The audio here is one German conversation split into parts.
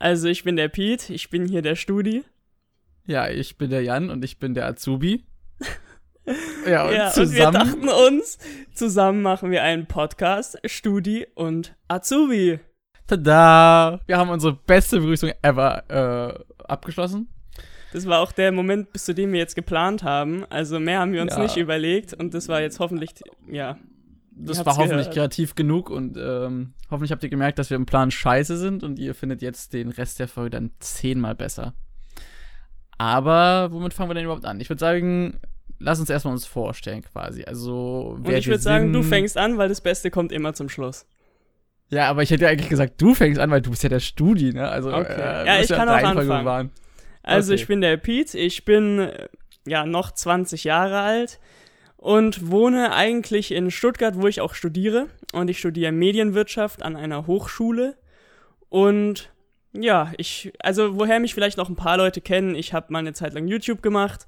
Also ich bin der Pete, ich bin hier der Studi. Ja, ich bin der Jan und ich bin der Azubi. ja, und Ja, zusammen. und wir dachten uns, zusammen machen wir einen Podcast, Studi und Azubi. Tada! Wir haben unsere beste Begrüßung ever äh, abgeschlossen. Das war auch der Moment, bis zu dem wir jetzt geplant haben. Also mehr haben wir uns Ja. nicht überlegt und das war jetzt hoffentlich, ja. Das war hoffentlich gehört. kreativ genug und ähm, hoffentlich habt ihr gemerkt, dass wir im Plan scheiße sind und ihr findet jetzt den Rest der Folge dann zehnmal besser. Aber womit fangen wir denn überhaupt an? Ich würde sagen, lass uns erstmal uns vorstellen quasi. Also, Und wer ich wir würde sagen, du fängst an, weil das Beste kommt immer zum Schluss. Ja, aber ich hätte ja eigentlich gesagt, du fängst an, weil du bist ja der Studi, ne? Also, Okay. äh, Ja, ich musst kann auch anfangen. bewahren. Also Okay. ich bin der Pete, ich bin äh, ja noch 20 Jahre alt und wohne eigentlich in Stuttgart, wo ich auch studiere. Und ich studiere Medienwirtschaft an einer Hochschule. Und ja, ich, also woher mich vielleicht noch ein paar Leute kennen, ich habe mal eine Zeit lang YouTube gemacht,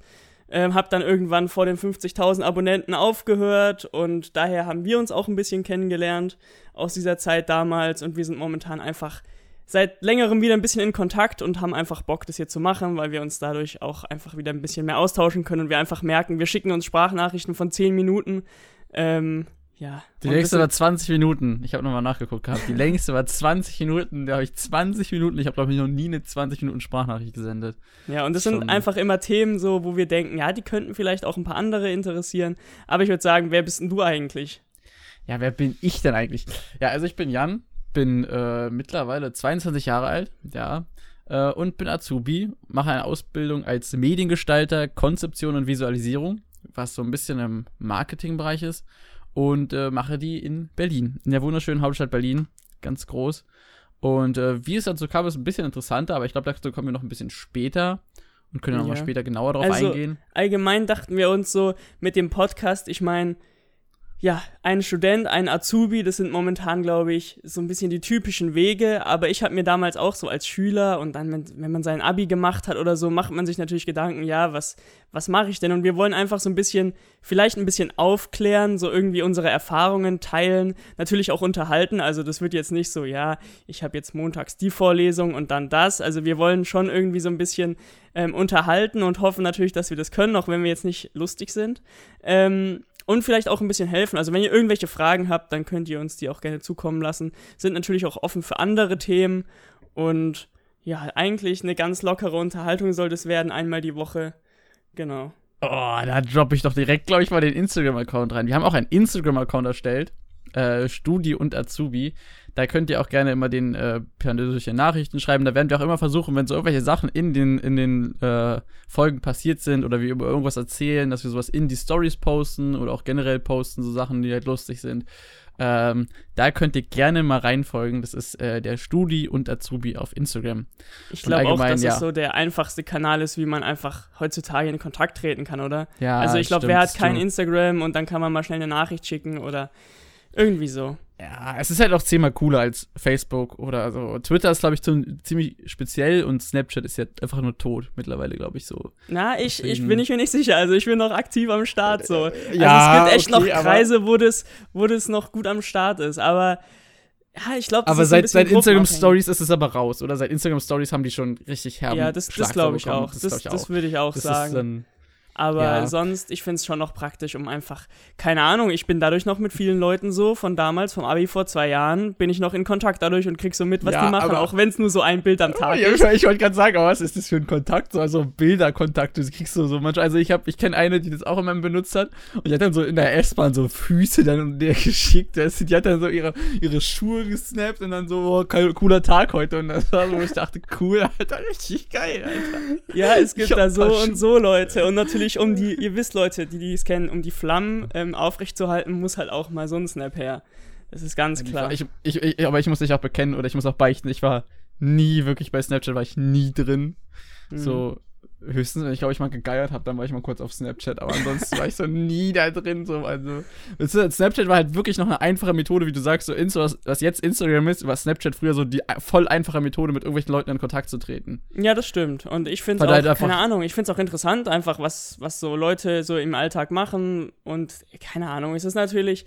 ähm, habe dann irgendwann vor den 50.000 Abonnenten aufgehört und daher haben wir uns auch ein bisschen kennengelernt aus dieser Zeit damals und wir sind momentan einfach seit längerem wieder ein bisschen in Kontakt und haben einfach Bock, das hier zu machen, weil wir uns dadurch auch einfach wieder ein bisschen mehr austauschen können und wir einfach merken, wir schicken uns Sprachnachrichten von 10 Minuten. Ähm, ja. Die längste war 20 Minuten. Ich habe nochmal nachgeguckt gehabt. Die längste war 20 Minuten. Da habe ich 20 Minuten. Ich habe, glaube ich, noch nie eine 20 Minuten Sprachnachricht gesendet. sind, ja, und das sind schon- einfach immer Themen so, wo wir denken, ja, die könnten vielleicht auch ein paar andere interessieren. Aber ich würde sagen, wer bist denn du eigentlich? Ja, wer bin ich denn eigentlich? Ja, also ich bin Jan, bin äh, mittlerweile 22 Jahre alt, ja, äh, und bin Azubi, mache eine Ausbildung als Mediengestalter, Konzeption und Visualisierung, was so ein bisschen im Marketingbereich ist, und äh, mache die in Berlin, in der wunderschönen Hauptstadt Berlin, ganz groß. Und äh, wie es dazu kam, ist ein bisschen interessanter, aber ich glaube, dazu kommen wir noch ein bisschen später und können Ja. nochmal später genauer drauf Also, eingehen. Allgemein dachten wir uns so mit dem Podcast, ich meine, ja, ein Student, ein Azubi, das sind momentan, glaube ich, so ein bisschen die typischen Wege. Aber ich habe mir damals auch so als Schüler und dann, wenn, wenn man sein Abi gemacht hat oder so, macht man sich natürlich Gedanken, ja, was, was mache ich denn? Und wir wollen einfach so ein bisschen, vielleicht ein bisschen aufklären, so irgendwie unsere Erfahrungen teilen, natürlich auch unterhalten. Also das wird jetzt nicht so, ja, ich habe jetzt montags die Vorlesung und dann das. Also wir wollen schon irgendwie so ein bisschen ähm, unterhalten und hoffen natürlich, dass wir das können, auch wenn wir jetzt nicht lustig sind. Ähm, und vielleicht auch ein bisschen helfen. Also wenn ihr irgendwelche Fragen habt, dann könnt ihr uns die auch gerne zukommen lassen. Sind natürlich auch offen für andere Themen. Und ja, eigentlich eine ganz lockere Unterhaltung soll das werden, einmal die Woche. Genau. Oh, da droppe ich doch direkt, glaube ich, mal den Instagram-Account rein. Wir haben auch einen Instagram-Account erstellt. Äh, Studi und Azubi. Da könnt ihr auch gerne immer den äh, persönliche Nachrichten schreiben. Da werden wir auch immer versuchen, wenn so irgendwelche Sachen in den, in den äh, Folgen passiert sind oder wir über irgendwas erzählen, dass wir sowas in die Stories posten oder auch generell posten, so Sachen, die halt lustig sind. Ähm, da könnt ihr gerne mal reinfolgen. Das ist äh, der Studi und Azubi auf Instagram. Ich glaube auch, dass ja. es so der einfachste Kanal ist, wie man einfach heutzutage in Kontakt treten kann, oder? Ja, also ich glaube, wer hat kein. Instagram und dann kann man mal schnell eine Nachricht schicken oder irgendwie so. Ja, es ist halt auch zehnmal cooler als Facebook oder so. Twitter ist, glaube ich, ziemlich speziell und Snapchat ist ja einfach nur tot mittlerweile, glaube ich, so. Na, ich, ich bin ich mir nicht sicher. Also ich bin noch aktiv am Start so. ja, also es gibt echt okay, noch Kreise, wo das, wo das noch gut am Start ist. Aber ja, ich glaube, Aber seit, seit Instagram. Stories ist es aber raus, oder? Seit Instagram Stories haben die schon richtig herben Ja, das, das glaube ich bekommen. auch. Das, ich das würde ich auch sagen. Aber Ja. sonst, ich finde es schon noch praktisch, um einfach, keine Ahnung, ich bin dadurch noch mit vielen Leuten so, von damals, vom Abi vor zwei Jahren, bin ich noch in Kontakt dadurch und krieg so mit, was Ja, die machen, auch wenn es nur so ein Bild am Tag ja, ist. ich, wollte gerade sagen, aber was ist das für ein Kontakt? So, also Bilderkontakt, du kriegst so, so manchmal, also ich habe, ich kenne eine, die das auch immer benutzt hat und die hat dann so in der S-Bahn so Füße dann der geschickt, das- die hat dann so ihre, ihre Schuhe gesnappt und dann so, oh, cooler Tag heute und das war so, wo ich dachte, cool, Alter, richtig geil, Alter. Ja, es gibt da so und so Leute. Und natürlich, um die, ihr wisst Leute, die die es kennen, um die Flammen ähm, aufrechtzuerhalten, muss halt auch mal so ein Snap her. Das ist ganz klar. Ich, ich, ich, aber ich muss dich auch bekennen oder ich muss auch beichten, ich war nie wirklich bei Snapchat, war ich nie drin. Mhm. So, höchstens, wenn ich glaube ich mal gegeiert habe, dann war ich mal kurz auf Snapchat, aber ansonsten war ich so nie da drin. So, also, Snapchat war halt wirklich noch eine einfache Methode, wie du sagst, so Insta, was, jetzt Instagram ist, war Snapchat früher so die voll einfache Methode, mit irgendwelchen Leuten in Kontakt zu treten. Ja, das stimmt. Und ich finde es auch, halt keine Ahnung, ich finde es auch interessant, einfach was, was so Leute so im Alltag machen. Und keine Ahnung, es ist natürlich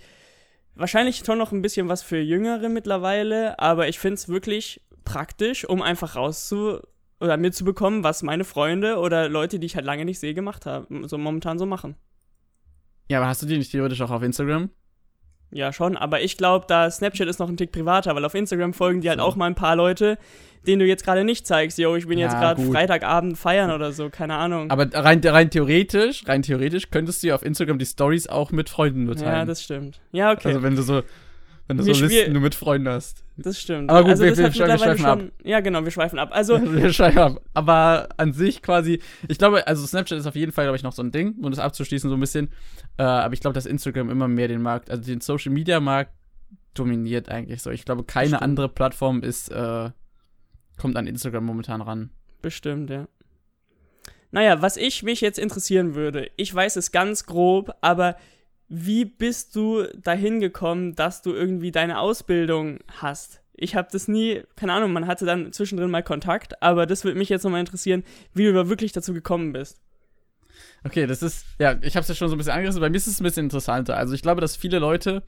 wahrscheinlich schon noch ein bisschen was für Jüngere mittlerweile, aber ich finde es wirklich praktisch, um einfach rauszu oder mitzubekommen, was meine Freunde oder Leute, die ich halt lange nicht sehe, gemacht haben, so momentan so machen. Ja, aber hast du die nicht theoretisch auch auf Instagram? Ja, schon, aber ich glaube, da Snapchat ist noch ein Tick privater, weil auf Instagram folgen die halt So. auch mal ein paar Leute, denen du jetzt gerade nicht zeigst, yo, ich bin jetzt Ja, gerade gut. Freitagabend feiern oder so, keine Ahnung. Aber rein, rein theoretisch, rein theoretisch könntest du ja auf Instagram die Stories auch mit Freunden nur teilen. ja, das stimmt. Ja, okay. Also wenn du so, wenn du so Listen nur mit Freunden hast. das stimmt. Aber gut, also wir- wir wir schweifen schon. Ja, genau, wir schweifen ab. Also, Wir schreiben ab. Aber an sich quasi, ich glaube, also Snapchat ist auf jeden Fall, glaube ich, noch so ein Ding, um das abzuschließen so ein bisschen. Äh, aber ich glaube, dass Instagram immer mehr den Markt, also den Social Media Markt dominiert eigentlich so. Ich glaube, keine andere Plattform ist, äh, kommt an Instagram momentan ran. Bestimmt, ja. Naja, was ich mich jetzt interessieren würde, ich weiß es ganz grob, aber wie bist du dahin gekommen, dass du irgendwie deine Ausbildung hast? Ich habe das nie, keine Ahnung, man hatte dann zwischendrin mal Kontakt, aber das würde mich jetzt nochmal interessieren, wie du da wirklich dazu gekommen bist. Okay, das ist, ja, ich habe es ja schon so ein bisschen angerissen. Bei mir ist es ein bisschen interessanter. Also ich glaube, dass viele Leute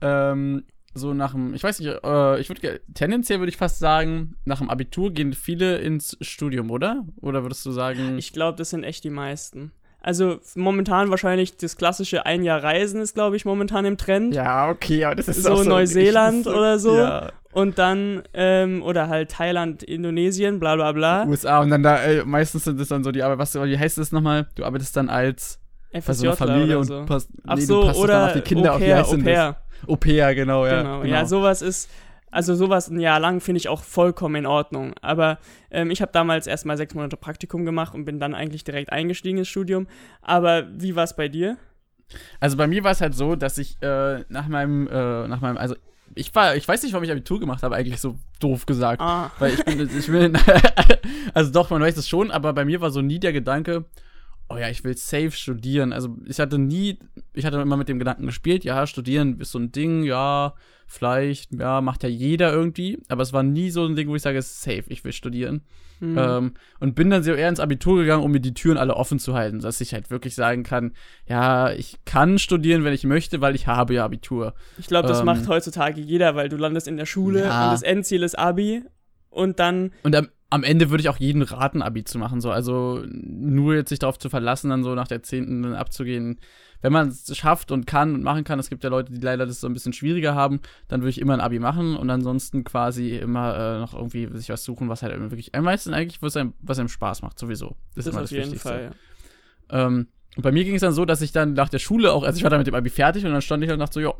ähm, so nach dem, ich weiß nicht, äh, ich würde tendenziell würde ich fast sagen, nach dem Abitur gehen viele ins Studium, oder? Oder würdest du sagen? Ich glaube, das sind echt die meisten. Also momentan wahrscheinlich das klassische ein Jahr Reisen ist, glaube ich, momentan im Trend. ja, okay, aber das ist So so Neuseeland ich- oder so. Ja, Und dann, ähm, oder halt Thailand, Indonesien, bla bla bla. USA und dann da, ey, meistens sind das dann so die, aber was, wie heißt das nochmal? Du arbeitest dann als so FSJ einer Familie oder und so. passt, Ach nee, so, du passt oder auf die Kinder Au auf, wie pair, heißt Au pair. Au pair, genau, ja. Genau. ja, sowas ist, also sowas ein Jahr lang finde ich auch vollkommen in Ordnung. Aber ähm, ich habe damals erstmal sechs Monate Praktikum gemacht und bin dann eigentlich direkt eingestiegen ins Studium. Aber wie war es bei dir? Also bei mir war es halt so, dass ich äh, nach meinem, äh, nach meinem, also ich war, ich weiß nicht, warum ich Abitur gemacht habe, eigentlich so doof gesagt. Ah, Weil ich bin, ich bin, also doch, man weiß es schon, aber bei mir war so nie der Gedanke, oh ja, ich will safe studieren. Also ich hatte nie, ich hatte immer mit dem Gedanken gespielt, ja, studieren ist so ein Ding, ja, vielleicht, ja, macht ja jeder irgendwie, aber es war nie so ein Ding, wo ich sage, safe, ich will studieren. hm. Ähm, und bin dann so eher ins Abitur gegangen, um mir die Türen alle offen zu halten, dass ich halt wirklich sagen kann, ja, ich kann studieren, wenn ich möchte, weil ich habe ja Abitur. ich glaube, das ähm, macht heutzutage jeder, weil du landest in der Schule Ja. und das Endziel ist Abi und dann, Und am, am Ende würde ich auch jeden raten, Abi zu machen. So. Also nur jetzt sich darauf zu verlassen, dann so nach der zehnten dann abzugehen. Wenn man es schafft und kann und machen kann, es gibt ja Leute, die leider das so ein bisschen schwieriger haben, dann würde ich immer ein Abi machen und ansonsten quasi immer äh, noch irgendwie sich was suchen, was halt wirklich am meisten eigentlich, was einem, was einem Spaß macht, sowieso. das, ist immer auf das jeden Wichtigste. Fall. Ja. Ähm, und bei mir ging es dann so, dass ich dann nach der Schule auch, also ich war dann mit dem Abi fertig und dann stand ich halt nach so, jo,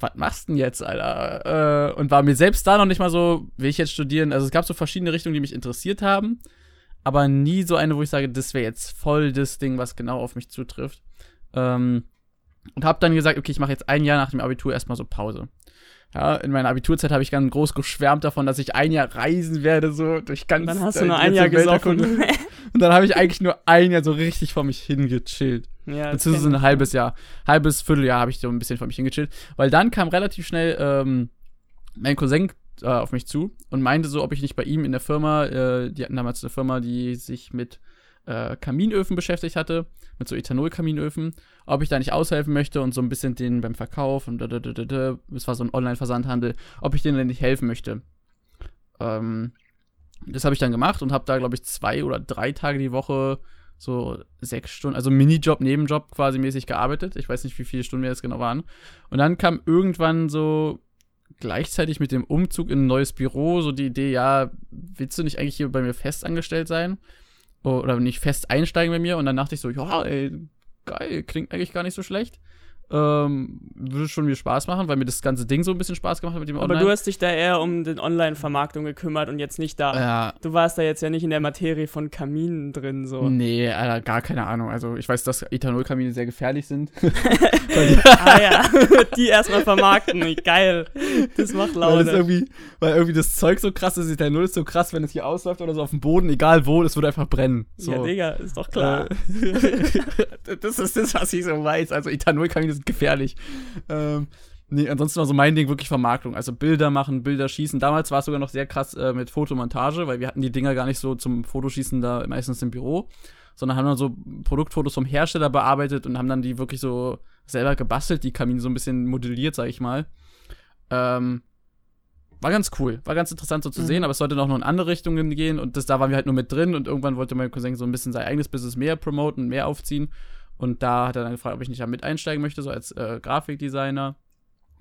was machst du denn jetzt, Alter? Äh, und war mir selbst da noch nicht mal so, will ich jetzt studieren? Also es gab so verschiedene Richtungen, die mich interessiert haben, aber nie so eine, wo ich sage, das wäre jetzt voll das Ding, was genau auf mich zutrifft. Ähm, und habe dann gesagt, okay, ich mache jetzt ein Jahr nach dem Abitur erstmal so Pause. Ja, in meiner Abiturzeit habe ich ganz groß geschwärmt davon, dass ich ein Jahr reisen werde, so durch ganz Und dann hast äh, du nur die ein Jahr gesoffen. Und dann habe ich eigentlich nur ein Jahr so richtig vor mich hingechillt. Ja, Beziehungsweise ein halbes Jahr. Halbes Vierteljahr habe ich so ein bisschen vor mich hingechillt. Weil dann kam relativ schnell ähm, mein Cousin äh, auf mich zu und meinte so, ob ich nicht bei ihm in der Firma, äh, die hatten damals eine Firma, die sich mit äh, Kaminöfen beschäftigt hatte, mit so Ethanol-Kaminöfen, ob ich da nicht aushelfen möchte und so ein bisschen denen beim Verkauf und da, da, da, da, da, es war so ein Online-Versandhandel, ob ich denen denn nicht helfen möchte. Ähm, das habe ich dann gemacht und habe da, glaube ich, zwei oder drei Tage die Woche so sechs Stunden, also Minijob, Nebenjob quasi mäßig gearbeitet. Ich weiß nicht, wie viele Stunden mir das genau waren. Und dann kam irgendwann so gleichzeitig mit dem Umzug in ein neues Büro so die Idee, ja, willst du nicht eigentlich hier bei mir fest angestellt sein? Oder nicht fest einsteigen bei mir? Und dann dachte ich so, ja, ey, geil, klingt eigentlich gar nicht so schlecht. Ähm, würde schon mir Spaß machen, weil mir das ganze Ding so ein bisschen Spaß gemacht hat mit dem Aber du hast dich da eher um den Online-Vermarktung gekümmert und jetzt nicht da. ja, Du warst da jetzt ja nicht in der Materie von Kaminen drin, so. Nee, Alter, gar keine Ahnung. Also ich weiß, dass Ethanolkamine sehr gefährlich sind. ah ja, die erstmal vermarkten. Geil. Das macht weil, das Laune. irgendwie, weil irgendwie das Zeug so krass ist, Ethanol ist so krass, wenn es hier ausläuft oder so auf dem Boden, egal wo, das würde einfach brennen. So. Ja, Digga, ist doch klar. Äh, das ist das, was ich so weiß. Also Ethanolkamine sind gefährlich. Ähm, nee, ansonsten war so mein Ding wirklich Vermarktung. Also Bilder machen, Bilder schießen. Damals war es sogar noch sehr krass äh, mit Fotomontage, weil wir hatten die Dinger gar nicht so zum Fotoschießen da meistens im Büro, sondern haben dann so Produktfotos vom Hersteller bearbeitet und haben dann die wirklich so selber gebastelt, die Kamine so ein bisschen modelliert, sag ich mal. Ähm, war ganz cool, war ganz interessant so zu Mhm. sehen, aber es sollte noch in andere Richtungen gehen und das, da waren wir halt nur mit drin und irgendwann wollte mein Cousin so ein bisschen sein eigenes Business mehr promoten, mehr aufziehen und da hat er dann gefragt, ob ich nicht da mit einsteigen möchte, so als äh, Grafikdesigner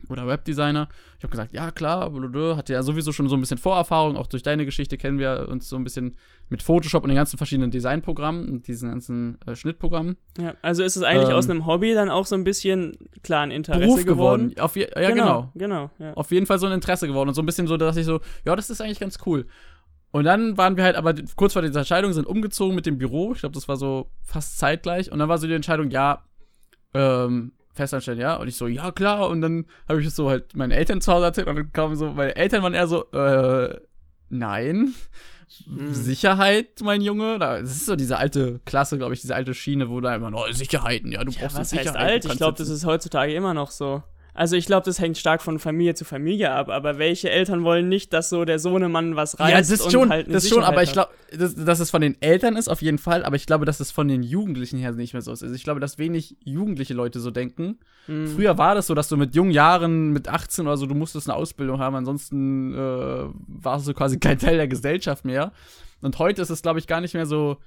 oder Webdesigner. Ich habe gesagt, ja klar, blablabla. hatte ja sowieso schon so ein bisschen Vorerfahrung, auch durch deine Geschichte kennen wir uns so ein bisschen mit Photoshop und den ganzen verschiedenen Designprogrammen und diesen ganzen äh, Schnittprogrammen. Ja, also ist es eigentlich Ähm, aus einem Hobby dann auch so ein bisschen, klar, ein Interesse Beruf geworden. geworden. Auf je, ja, genau. Genau, ja. auf jeden Fall so ein Interesse geworden und so ein bisschen so, dass ich so, ja, das ist eigentlich ganz cool. Und dann waren wir halt aber kurz vor dieser Entscheidung, sind umgezogen mit dem Büro. Ich glaube, das war so fast zeitgleich. Und dann war so die Entscheidung, ja, ähm, festanstellen, ja. Und ich so, ja, klar. Und dann habe ich es so halt meinen Eltern zu Hause erzählt. Und dann kamen so, meine Eltern waren eher so, äh, nein. Mhm. Sicherheit, mein Junge. Da- Das ist so diese alte Klasse, glaube ich, diese alte Schiene, wo da immer, oh, Sicherheiten, ja, du Ja, brauchst was Sicherheit. heißt alt? Ich glaube, das ist heutzutage immer noch so. Also ich glaube, das hängt stark von Familie zu Familie ab. Aber welche Eltern wollen nicht, dass so der Sohnemann was reißt Ja, das ist und schon, halt das schon, aber ich glaube, dass, dass es von den Eltern ist, auf jeden Fall, aber ich glaube, dass es von den Jugendlichen her nicht mehr so ist. Also ich glaube, dass wenig jugendliche Leute so denken. Mhm. Früher war das so, dass du mit jungen Jahren, mit 18 oder so, du musstest eine Ausbildung haben, ansonsten äh, warst du quasi kein Teil der Gesellschaft mehr. Und heute ist es, glaube ich, gar nicht mehr so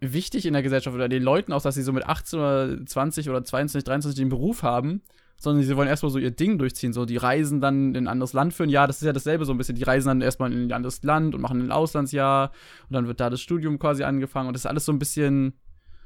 wichtig in der Gesellschaft oder den Leuten auch, dass sie so mit 18 oder 20 oder 22, 23 den Beruf haben, sondern sie wollen erstmal so ihr Ding durchziehen. So, die reisen dann in ein anderes Land für ein Jahr. Das ist ja dasselbe so ein bisschen. Die reisen dann erstmal in ein anderes Land und machen ein Auslandsjahr und dann wird da das Studium quasi angefangen und das ist alles so ein bisschen.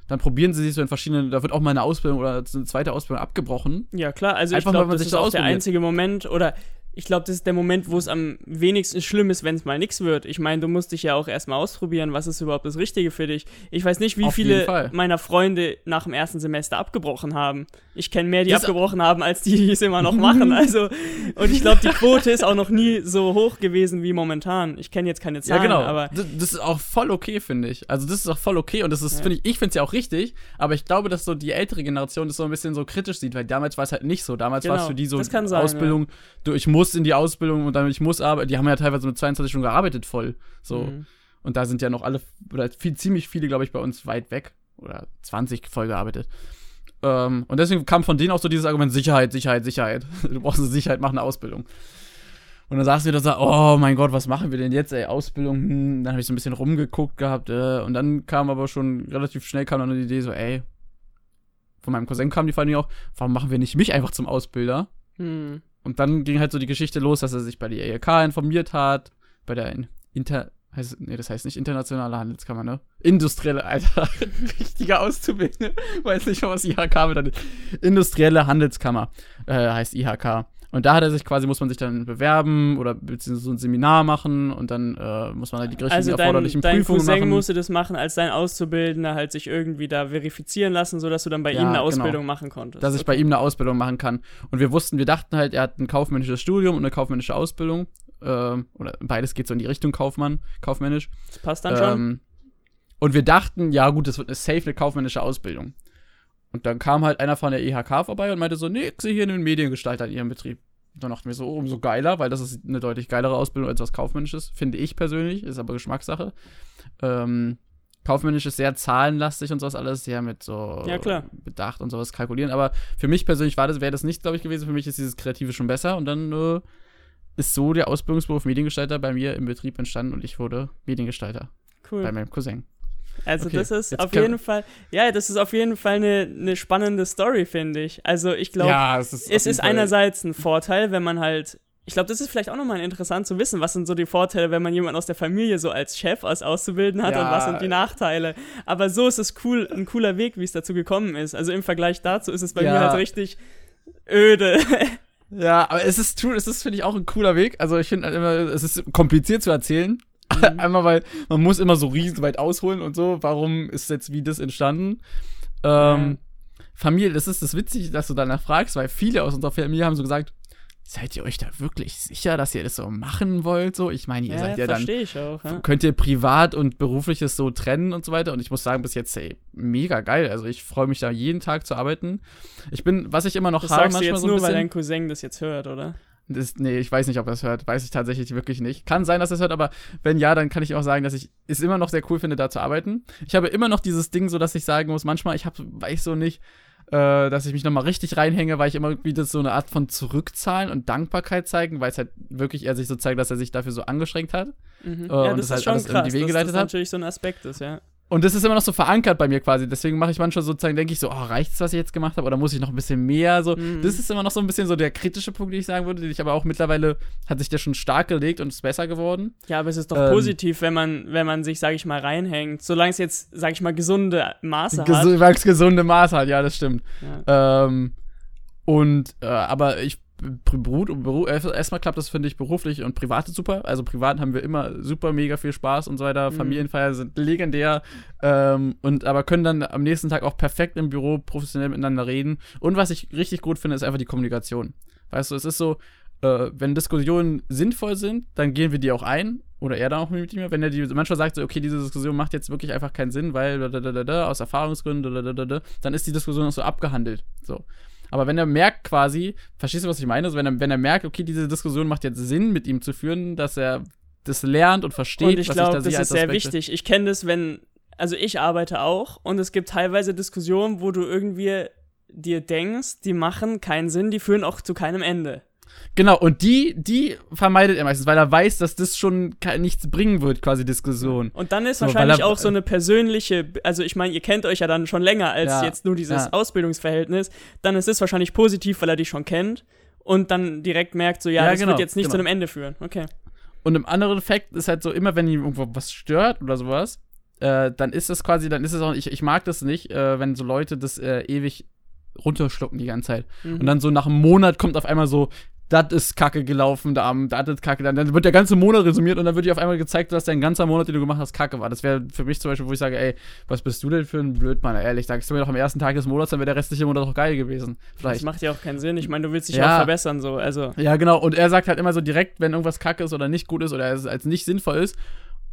Dann probieren sie sich so in verschiedenen, da wird auch mal eine Ausbildung oder eine zweite Ausbildung abgebrochen. Ja, klar. Also Einfach, ich weil glaube, man das sich ist so auch der einzige Moment oder ich glaube, das ist der Moment, wo es am wenigsten schlimm ist, wenn es mal nichts wird. Ich meine, du musst dich ja auch erstmal ausprobieren, was ist überhaupt das Richtige für dich. Ich weiß nicht, wie Auf viele meiner Freunde nach dem ersten Semester abgebrochen haben. Ich kenne mehr, die Das- abgebrochen haben, als die, die es immer noch machen. Also, und ich glaube, die Quote ist auch noch nie so hoch gewesen wie momentan. Ich kenne jetzt keine Zahlen, ja, genau. aber das, das ist auch voll okay, finde ich. Also, das ist auch voll okay und das ist, Ja. finde ich, ich finde es ja auch richtig, aber ich glaube, dass so die ältere Generation das so ein bisschen so kritisch sieht, weil damals war es halt nicht so. Damals war es Genau, für die so Ausbildung, du, ich muss in die Ausbildung und dann ich muss arbeiten. Die haben ja teilweise mit 22 Stunden gearbeitet voll. So. Mhm. Und da sind ja noch alle, oder viel, ziemlich viele, glaube ich, bei uns weit weg. Oder 20 voll gearbeitet. Ähm, und deswegen kam von denen auch so dieses Argument: Sicherheit, Sicherheit, Sicherheit. Du brauchst eine Sicherheit, mach eine Ausbildung. Und dann saßen wir da so, oh mein Gott, was machen wir denn jetzt, ey, Ausbildung, hm. dann habe ich so ein bisschen rumgeguckt gehabt, äh, und dann kam aber schon relativ schnell kam dann die Idee so, ey, von meinem Cousin kam die vor allem auch, warum machen wir nicht mich einfach zum Ausbilder? Hm. Und dann ging halt so die Geschichte los, dass er sich bei der ELK informiert hat, bei der In- Inter, heißt, nee, das heißt nicht internationale Handelskammer, ne? Industrielle, Alter, richtiger Auszubildende, weiß nicht was IHK bedeutet. Industrielle Handelskammer, äh, heißt IHK. Und da hat er sich quasi, muss man sich dann bewerben oder beziehungsweise so ein Seminar machen und dann äh, muss man halt die richtigen Also dein, erforderlichen dein Prüfungen Cousin machen. musste das machen, als dein Auszubildender halt sich irgendwie da verifizieren lassen, sodass du dann bei Ja, ihm eine genau. Ausbildung machen konntest. dass ich bei ihm eine Ausbildung machen kann. Und wir wussten, wir dachten halt, er hat ein kaufmännisches Studium und eine kaufmännische Ausbildung. Ähm, oder beides geht so in die Richtung Kaufmann, kaufmännisch. das passt dann schon. Ähm, und wir dachten, ja gut, das wird eine safe eine kaufmännische Ausbildung. Und dann kam halt einer von der IHK vorbei und meinte so, nee, ich sehe hier einen Mediengestalter in ihrem Betrieb. Und dann dachten wir so, oh, umso geiler, weil das ist eine deutlich geilere Ausbildung als was Kaufmännisches, finde ich persönlich, ist aber Geschmackssache. Ähm, Kaufmännisch ist sehr zahlenlastig und sowas alles, sehr mit so Ja, klar. Bedacht und sowas kalkulieren. Aber für mich persönlich war das, wäre das nicht, glaube ich, gewesen. Für mich ist dieses Kreative schon besser. Und dann äh, ist so der Ausbildungsberuf Mediengestalter bei mir im Betrieb entstanden und ich wurde Mediengestalter bei Cool. meinem Cousin. Also okay, das ist auf jeden Fall, ja, das ist auf jeden Fall eine, eine spannende Story, finde ich. Also ich glaube, es ist. es ist einerseits ein Vorteil, wenn man halt, ich glaube, das ist vielleicht auch nochmal interessant zu wissen, was sind so die Vorteile, wenn man jemanden aus der Familie so als Chef, als Auszubildenden hat Ja. und was sind die Nachteile. Aber so ist es cool, ein cooler Weg, wie es dazu gekommen ist. Also im Vergleich dazu ist es bei Ja. mir halt richtig öde. Ja, aber es ist true, es ist, finde ich, auch ein cooler Weg. Also ich finde halt immer, es ist kompliziert zu erzählen. Einmal, weil man muss immer so riesen weit ausholen und so. Warum ist jetzt wie das entstanden? Ähm, Familie, das ist das Witzige, dass du danach fragst, weil viele aus unserer Familie haben so gesagt, seid ihr euch da wirklich sicher, dass ihr das so machen wollt? So, ich meine, ihr seid ja dann ich auch. Ja. könnt ihr privat und berufliches so trennen und so weiter. Und ich muss sagen, bis jetzt, ey, mega geil. Also ich freue mich da jeden Tag zu arbeiten. Ich bin, was ich immer noch Das habe, sagst du manchmal jetzt so ein nur, weil bisschen. dein Cousin das jetzt hört, oder? Das, nee, ich weiß nicht, ob er es hört. Weiß ich tatsächlich wirklich nicht. Kann sein, dass er es hört, aber wenn ja, dann kann ich auch sagen, dass ich es immer noch sehr cool finde, da zu arbeiten. Ich habe immer noch dieses Ding, so dass ich sagen muss, manchmal, ich habe, weiß so nicht, äh, dass ich mich nochmal richtig reinhänge, weil ich immer wieder so eine Art von Zurückzahlen und Dankbarkeit zeigen, weil es halt wirklich er sich so zeigt, dass er sich dafür so angestrengt hat. Mhm. Äh, ja, und das, das ist halt schon alles krass, in die Wege dass geleitet das hat. natürlich so ein Aspekt ist, ja. Und das ist immer noch so verankert bei mir quasi. Deswegen mache ich manchmal sozusagen, denke ich so, oh, reicht's, was ich jetzt gemacht habe, oder muss ich noch ein bisschen mehr? So, Mhm. das ist immer noch so ein bisschen so der kritische Punkt, den ich sagen würde, den ich aber auch mittlerweile hat sich der schon stark gelegt und ist besser geworden. Ja, aber es ist doch Ähm, positiv, wenn man, wenn man sich, sag ich mal, reinhängt. Solange es jetzt, sag ich mal, gesunde Maße hat. Gesu weil es gesunde Maß hat, ja, das stimmt. Ja. Ähm, und, äh, aber ich, Beruf, Beruf, erstmal klappt das, finde ich, beruflich und privat super. Also privat haben wir immer super mega viel Spaß und so weiter. Mhm. Familienfeier sind legendär. Ähm, und aber können dann am nächsten Tag auch perfekt im Büro professionell miteinander reden. Und was ich richtig gut finde, ist einfach die Kommunikation. Weißt du, es ist so, äh, wenn Diskussionen sinnvoll sind, dann gehen wir die auch ein. Oder er dann auch mit mir. Wenn er die manchmal sagt, so, okay, diese Diskussion macht jetzt wirklich einfach keinen Sinn, weil da, da, da, da, da, aus Erfahrungsgründen, da, da, da, da, dann ist die Diskussion auch so abgehandelt. So. Aber wenn er merkt quasi, verstehst du, was ich meine? Also wenn, er, wenn er merkt, okay, diese Diskussion macht jetzt Sinn, mit ihm zu führen, dass er das lernt und versteht, Und ich was glaube, da das ist sehr wichtig. Ich kenne das, wenn, also ich arbeite auch und es gibt teilweise Diskussionen, wo du irgendwie dir denkst, die machen keinen Sinn, die führen auch zu keinem Ende. Genau, und die, die vermeidet er meistens, weil er weiß, dass das schon nichts bringen wird, quasi Diskussion. Und dann ist So, wahrscheinlich er- auch so eine persönliche, also ich meine, ihr kennt euch ja dann schon länger als Ja, jetzt nur dieses ja. Ausbildungsverhältnis, dann ist es wahrscheinlich positiv, weil er dich schon kennt und dann direkt merkt, so ja, Ja, das genau, wird jetzt nicht genau. zu einem Ende führen. Okay. Und im anderen Effekt ist halt so, immer wenn ihm irgendwo was stört oder sowas, äh, dann ist es quasi, dann ist es auch, ich, ich mag das nicht, äh, wenn so Leute das äh, ewig runterschlucken die ganze Zeit. Mhm. Und dann so nach einem Monat kommt auf einmal so, das ist Kacke gelaufen, da das ist Kacke, dann, wird der ganze Monat resümiert und dann wird dir auf einmal gezeigt, dass dein ganzer Monat, den du gemacht hast, Kacke war. Das wäre für mich zum Beispiel, wo ich sage, ey, was bist du denn für ein Blödmann, ehrlich, sagst du mir doch am ersten Tag des Monats, dann wäre der restliche Monat doch geil gewesen. das Vielleicht. macht ja auch keinen Sinn. Ich meine, du willst dich Ja. auch verbessern, so. Also, Ja, genau. Und er sagt halt immer so direkt, wenn irgendwas kacke ist oder nicht gut ist oder es als nicht sinnvoll ist.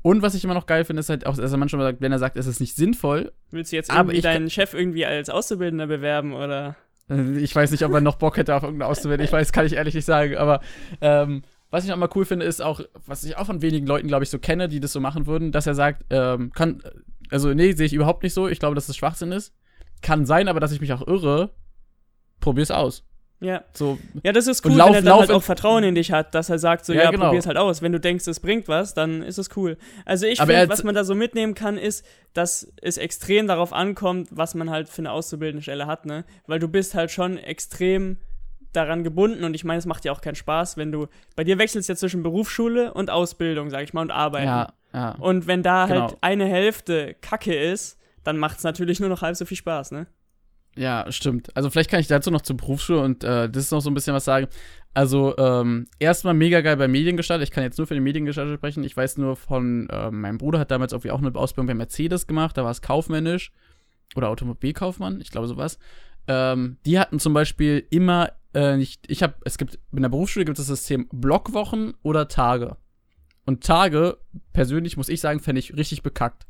Und was ich immer noch geil finde, ist halt auch, dass er manchmal sagt, wenn er sagt, es ist nicht sinnvoll, willst du jetzt Aber deinen Chef irgendwie als Auszubildender bewerben oder? Äh, ich weiß nicht, ob er noch Bock hätte, auf irgendeine auszuwählen. Ich weiß, kann ich ehrlich nicht sagen. Aber ähm, was ich auch mal cool finde, ist auch, was ich auch von wenigen Leuten, glaube ich, so kenne, die das so machen würden, dass er sagt, ähm, kann, also nee, sehe ich überhaupt nicht so. Ich glaube, dass das Schwachsinn ist. Kann sein, aber dass ich mich auch irre, probier's aus. Ja. So, Ja, das ist Und cool, lauf- wenn er dann lauf halt auch Vertrauen in dich hat, dass er sagt so, Ja, ja, genau. probier's halt aus. Wenn du denkst, es bringt was, dann ist es cool. Also ich finde, was man da so mitnehmen kann, ist, dass es extrem darauf ankommt, was man halt für eine auszubildende Stelle hat, ne? Weil du bist halt schon extrem daran gebunden und ich meine, es macht ja auch keinen Spaß, wenn du, bei dir wechselst ja zwischen Berufsschule und Ausbildung, sag ich mal, und Arbeiten. ja, ja. Und wenn da Genau. halt eine Hälfte Kacke ist, dann macht's natürlich nur noch halb so viel Spaß, ne? Ja, stimmt. Also vielleicht kann ich dazu noch zur Berufsschule und äh, das ist noch so ein bisschen was sagen. Also ähm, erstmal mega geil bei Mediengestaltung. Ich kann jetzt nur für die Mediengestaltung sprechen. Ich weiß nur von, äh, meinem Bruder hat damals irgendwie auch eine Ausbildung bei Mercedes gemacht. Da war es kaufmännisch oder Automobilkaufmann, ich glaube sowas. Ähm, die hatten zum Beispiel immer äh, nicht, ich habe, es gibt, in der Berufsschule gibt es das System Blockwochen oder Tage. Und Tage, persönlich muss ich sagen, fände ich richtig bekackt.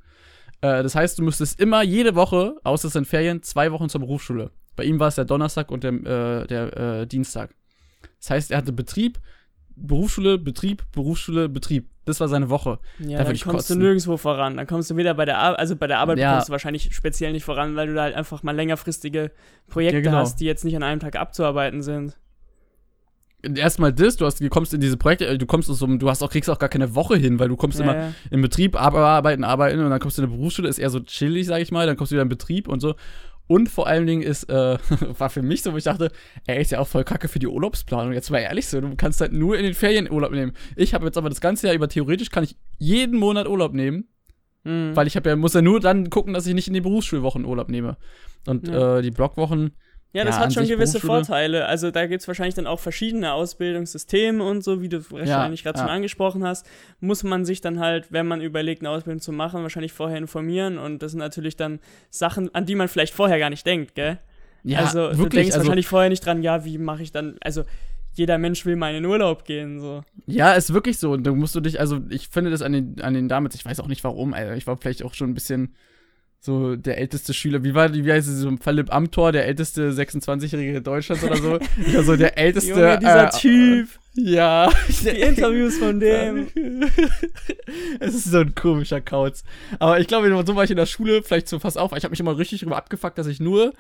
Äh, das heißt, du müsstest immer jede Woche, außer es sind Ferien, zwei Wochen zur Berufsschule. Bei ihm war es der Donnerstag und der, äh, der äh, Dienstag. Das heißt, er hatte Betrieb, Berufsschule, Betrieb, Berufsschule, Betrieb. Das war seine Woche. Ja, Da dann kommst du kotzen. nirgendwo voran. Dann kommst du wieder bei der Arbeit, also bei der Arbeit Ja. kommst du wahrscheinlich speziell nicht voran, weil du da halt einfach mal längerfristige Projekte Ja, genau. hast, die jetzt nicht an einem Tag abzuarbeiten sind. Erstmal das, du, hast, du kommst in diese Projekte, äh, du kommst aus so du hast auch, kriegst auch gar keine Woche hin, weil du kommst immer ja. im Betrieb, arbeiten, arbeiten und dann kommst du in der Berufsschule, ist eher so chillig, sag ich mal, dann kommst du wieder in Betrieb und so. Und vor allen Dingen ist, äh, war für mich so, wo ich dachte, ey, ist ja auch voll kacke für die Urlaubsplanung. Jetzt mal ehrlich so, du kannst halt nur in den Ferien Urlaub nehmen. Ich habe jetzt aber das ganze Jahr über, theoretisch kann ich jeden Monat Urlaub nehmen, Mhm. weil ich habe ja, muss ja nur dann gucken, dass ich nicht in die Berufsschulwochen Urlaub nehme. Und Ja. äh, die Blockwochen, ja, das ja, hat schon gewisse. Vorteile. Also da gibt's wahrscheinlich dann auch verschiedene Ausbildungssysteme und so, wie du wahrscheinlich gerade ja. schon angesprochen hast. Muss man sich dann halt, wenn man überlegt, eine Ausbildung zu machen, wahrscheinlich vorher informieren. Und das sind natürlich dann Sachen, an die man vielleicht vorher gar nicht denkt, gell? ja, also du wirklich, denkst also, wahrscheinlich vorher nicht dran, ja, wie mache ich dann, also jeder Mensch will mal in den Urlaub gehen, so. Ja, ist wirklich so. Und da musst du dich, also ich finde das an den, an den damals, ich weiß auch nicht warum, Alter. Ich war vielleicht auch schon ein bisschen so der älteste Schüler. Wie war, wie heißt es, so Philipp Amthor, der älteste 26-Jährige Deutschlands oder so? War so der älteste. Junge, dieser äh, Typ, Ja. die Interviews von dem. es ist so ein komischer Kauz. Aber ich glaube, so war ich in der Schule vielleicht so fast auf. Ich habe mich immer richtig drüber abgefuckt, dass ich nur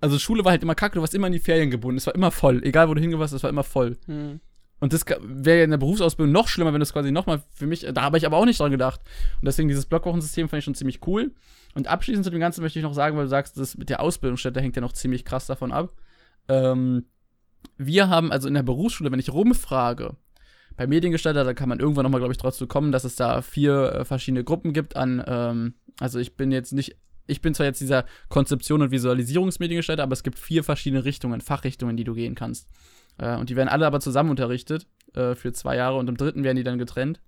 Also Schule war halt immer kacke, du warst immer in die Ferien gebunden. Es war immer voll. Egal, wo du hingewarst, es war immer voll. Hm. Und das wäre ja in der Berufsausbildung noch schlimmer, wenn das quasi nochmal für mich, da habe ich aber auch nicht dran gedacht. Und deswegen dieses Blockwochensystem fand ich schon ziemlich cool. Und abschließend zu dem Ganzen möchte ich noch sagen, weil du sagst, das mit der Ausbildungsstätte hängt ja noch ziemlich krass davon ab. Ähm, wir haben also in der Berufsschule, wenn ich rumfrage, bei Mediengestalter, da kann man irgendwann nochmal, glaube ich, trotzdem kommen, dass es da vier äh, verschiedene Gruppen gibt an, ähm, also ich bin jetzt nicht, ich bin zwar jetzt dieser Konzeption- und Visualisierungsmediengestalter, aber es gibt vier verschiedene Richtungen, Fachrichtungen, die du gehen kannst. Äh, und die werden alle aber zusammen unterrichtet äh, für zwei Jahre und im dritten werden die dann getrennt.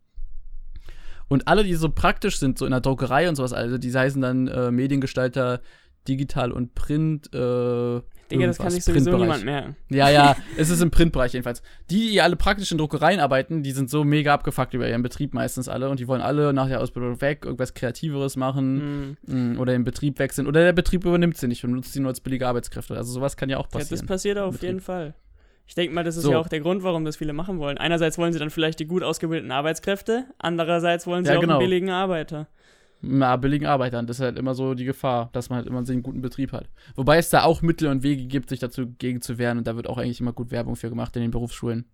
Und alle, die so praktisch sind, so in der Druckerei und sowas, also die heißen dann äh, Mediengestalter digital und Print, äh, Digga, das kann sich sowieso niemand merken. Ja, ja, es ist im Printbereich jedenfalls. Die, die alle praktisch in Druckereien arbeiten, die sind so mega abgefuckt über ihren Betrieb meistens alle und die wollen alle nach der Ausbildung weg, irgendwas Kreativeres machen mhm. oder den Betrieb wechseln oder der Betrieb übernimmt sie nicht und nutzt sie nur als billige Arbeitskräfte. Also sowas kann ja auch passieren. Ja, das passiert auf jeden Fall. Ich denke mal, das ist so. ja auch der Grund, warum das viele machen wollen. Einerseits wollen sie dann vielleicht die gut ausgebildeten Arbeitskräfte, andererseits wollen sie ja, auch genau. einen billigen Arbeiter na, billigen Arbeitern. Das ist halt immer so die Gefahr, dass man halt immer einen guten Betrieb hat. Wobei es da auch Mittel und Wege gibt, sich dazu gegen zu wehren und da wird auch eigentlich immer gut Werbung für gemacht in den Berufsschulen.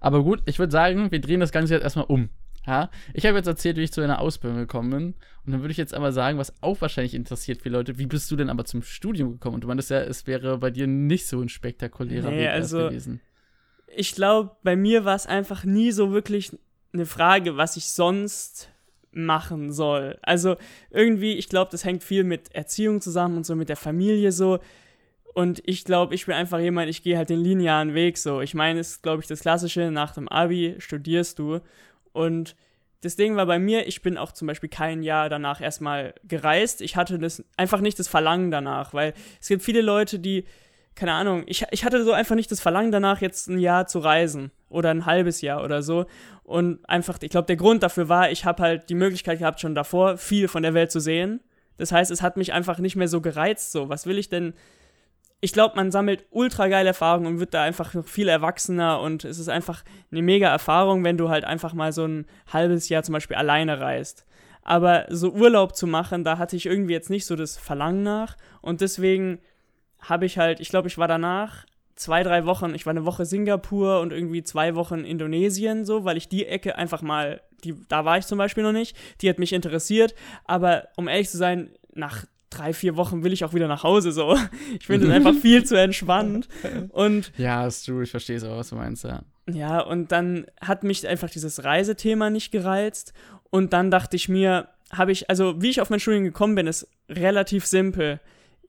Aber gut, ich würde sagen, wir drehen das Ganze jetzt erstmal um. Ja? Ich habe jetzt erzählt, wie ich zu einer Ausbildung gekommen bin und dann würde ich jetzt einmal sagen, was auch wahrscheinlich interessiert viele Leute, wie bist du denn aber zum Studium gekommen? Und du meintest ja, es wäre bei dir nicht so ein spektakulärer nee, Weg also, gewesen. Ich glaube, bei mir war es einfach nie so wirklich eine Frage, was ich sonst machen soll. Also irgendwie, ich glaube, das hängt viel mit Erziehung zusammen und so mit der Familie so. Und ich glaube, ich bin einfach jemand, ich gehe halt den linearen Weg so. Ich meine, es ist, glaube ich, das Klassische, nach dem Abi studierst du. Und das Ding war bei mir, ich bin auch zum Beispiel kein Jahr danach erstmal gereist. Ich hatte das einfach nicht das Verlangen danach, weil es gibt viele Leute, die, keine Ahnung, ich, ich hatte so einfach nicht das Verlangen danach, jetzt ein Jahr zu reisen oder ein halbes Jahr oder so. Und einfach, ich glaube, der Grund dafür war, ich habe halt die Möglichkeit gehabt, schon davor viel von der Welt zu sehen. Das heißt, es hat mich einfach nicht mehr so gereizt. So, was will ich denn? Ich glaube, man sammelt ultra geile Erfahrungen und wird da einfach noch viel erwachsener und es ist einfach eine mega Erfahrung, wenn du halt einfach mal so ein halbes Jahr zum Beispiel alleine reist. Aber so Urlaub zu machen, da hatte ich irgendwie jetzt nicht so das Verlangen nach und deswegen habe ich halt, ich glaube, ich war danach zwei, drei Wochen, ich war eine Woche Singapur und irgendwie zwei Wochen Indonesien, so, weil ich die Ecke einfach mal, die, da war ich zum Beispiel noch nicht, die hat mich interessiert, aber um ehrlich zu sein, nach drei, vier Wochen will ich auch wieder nach Hause, so. Ich finde es einfach viel zu entspannt. Und. Ja, ist true, ich verstehe es aber, was du meinst, ja. Ja, und dann hat mich einfach dieses Reisethema nicht gereizt. Und dann dachte ich mir, habe ich, also wie ich auf mein Studium gekommen bin, ist relativ simpel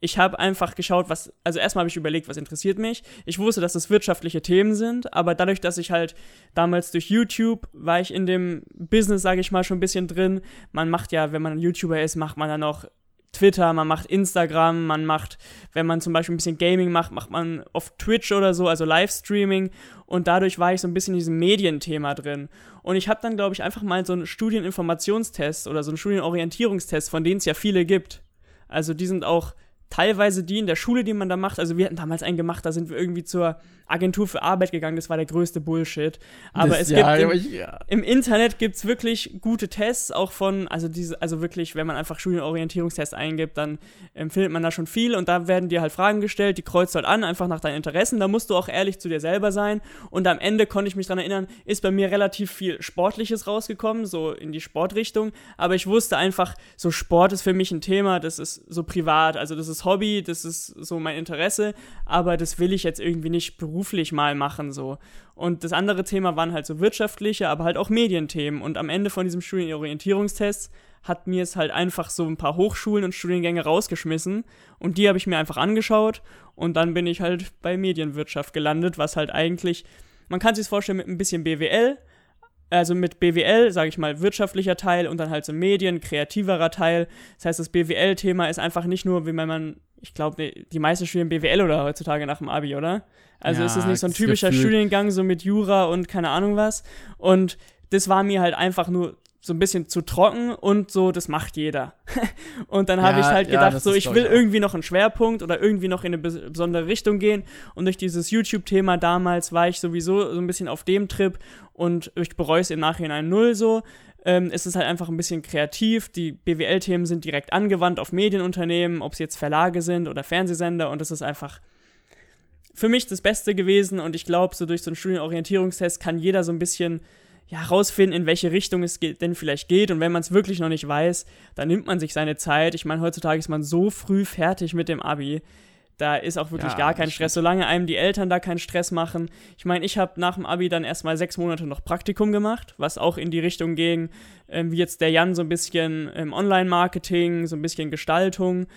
ich habe einfach geschaut, was, also erstmal habe ich überlegt, was interessiert mich. Ich wusste, dass es wirtschaftliche Themen sind, aber dadurch, dass ich halt damals durch YouTube war ich in dem Business, sage ich mal, schon ein bisschen drin. Man macht ja, wenn man YouTuber ist, macht man dann auch Twitter, man macht Instagram, man macht, wenn man zum Beispiel ein bisschen Gaming macht, macht man auf Twitch oder so, also Livestreaming. Und dadurch war ich so ein bisschen in diesem Medienthema drin. Und ich habe dann, glaube ich, einfach mal so einen Studieninformationstest oder so einen Studienorientierungstest, von denen es ja viele gibt. Also die sind auch teilweise die in der Schule, die man da macht. Also wir hatten damals einen gemacht, da sind wir irgendwie zur Agentur für Arbeit gegangen, das war der größte Bullshit. Aber das, es ja, gibt im, ja. im Internet gibt es wirklich gute Tests, auch von, also diese, also wirklich, wenn man einfach Studienorientierungstest eingibt, dann ähm, findet man da schon viel und da werden dir halt Fragen gestellt, die kreuzt halt an, einfach nach deinen Interessen. Da musst du auch ehrlich zu dir selber sein. Und am Ende konnte ich mich daran erinnern, ist bei mir relativ viel Sportliches rausgekommen, so in die Sportrichtung. Aber ich wusste einfach, so Sport ist für mich ein Thema, das ist so privat, also das ist Hobby, das ist so mein Interesse, aber das will ich jetzt irgendwie nicht beruflich mal machen so. Und das andere Thema waren halt so wirtschaftliche, aber halt auch Medienthemen. Und am Ende von diesem Studienorientierungstest hat mir es halt einfach so ein paar Hochschulen und Studiengänge rausgeschmissen. Und die habe ich mir einfach angeschaut. Und dann bin ich halt bei Medienwirtschaft gelandet, was halt eigentlich, man kann sich vorstellen mit ein bisschen BWL, also mit BWL, sage ich mal, wirtschaftlicher Teil und dann halt so Medien, kreativerer Teil. Das heißt, das BWL-Thema ist einfach nicht nur, wie wenn man, ich glaube, die meisten studieren BWL oder heutzutage nach dem Abi, oder? Also ja, ist es nicht so ein typischer. Studiengang, so mit Jura und keine Ahnung was. Und das war mir halt einfach nur so ein bisschen zu trocken und so, das macht jeder. und dann habe ja, ich halt gedacht, ja, so, ich will irgendwie noch einen Schwerpunkt oder irgendwie noch in eine besondere Richtung gehen. Und durch dieses YouTube-Thema damals war ich sowieso so ein bisschen auf dem Trip und ich bereue es im Nachhinein null so. Ähm, es ist halt einfach ein bisschen kreativ. Die BWL-Themen sind direkt angewandt auf Medienunternehmen, ob es jetzt Verlage sind oder Fernsehsender und das ist einfach für mich das Beste gewesen und ich glaube, so durch so einen Studienorientierungstest kann jeder so ein bisschen ja, rausfinden, in welche Richtung es geht, denn vielleicht geht. Und wenn man es wirklich noch nicht weiß, dann nimmt man sich seine Zeit. Ich meine, heutzutage ist man so früh fertig mit dem Abi. Da ist auch wirklich ja, gar kein Stress, solange einem die Eltern da keinen Stress machen. Ich meine, ich habe nach dem Abi dann erstmal sechs Monate noch Praktikum gemacht, was auch in die Richtung ging, ähm, wie jetzt der Jan so ein bisschen ähm, Online-Marketing, so ein bisschen Gestaltung.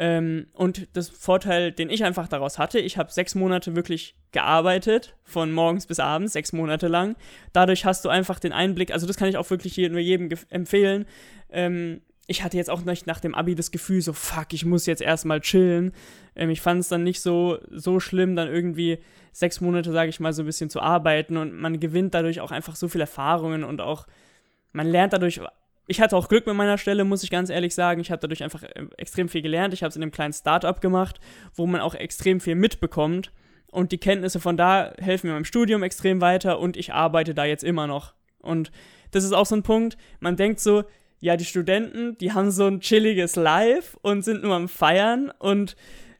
Ähm, und das Vorteil, den ich einfach daraus hatte, ich habe sechs Monate wirklich gearbeitet, von morgens bis abends, sechs Monate lang. Dadurch hast du einfach den Einblick, also das kann ich auch wirklich nur jedem empfehlen. Ähm, ich hatte jetzt auch nicht nach dem Abi das Gefühl, so fuck, ich muss jetzt erstmal chillen. Ähm, ich fand es dann nicht so, so schlimm, dann irgendwie sechs Monate, sage ich mal, so ein bisschen zu arbeiten und man gewinnt dadurch auch einfach so viele Erfahrungen und auch, man lernt dadurch ich hatte auch Glück mit meiner Stelle, muss ich ganz ehrlich sagen. Ich habe dadurch einfach äh, extrem viel gelernt. Ich habe es in einem kleinen Startup gemacht, wo man auch extrem viel mitbekommt. Und die Kenntnisse von da helfen mir beim Studium extrem weiter und ich arbeite da jetzt immer noch. Und das ist auch so ein Punkt, man denkt so, ja, die Studenten, die haben so ein chilliges Life und sind nur am Feiern und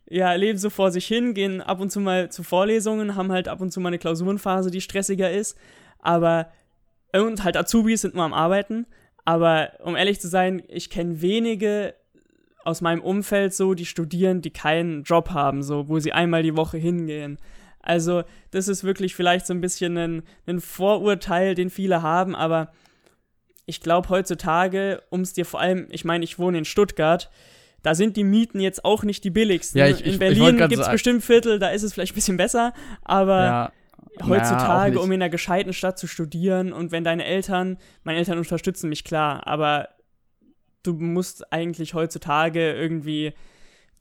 ja, leben so vor sich hin, gehen ab und zu mal zu Vorlesungen, haben halt ab und zu mal eine Klausurenphase, die stressiger ist. Aber, und halt Azubis sind nur am Arbeiten. Aber um ehrlich zu sein, ich kenne wenige aus meinem Umfeld so, die studieren, die keinen Job haben, so, wo sie einmal die Woche hingehen. Also, das ist wirklich vielleicht so ein bisschen ein, ein Vorurteil, den viele haben, aber ich glaube heutzutage, um es dir vor allem, ich meine, ich wohne in Stuttgart, da sind die Mieten jetzt auch nicht die billigsten. Ja, ich, ich, in Berlin gibt es bestimmt Viertel, da ist es vielleicht ein bisschen besser, aber ja heutzutage, naja, um in einer gescheiten Stadt zu studieren und wenn deine Eltern, meine Eltern unterstützen mich klar, aber du musst eigentlich heutzutage irgendwie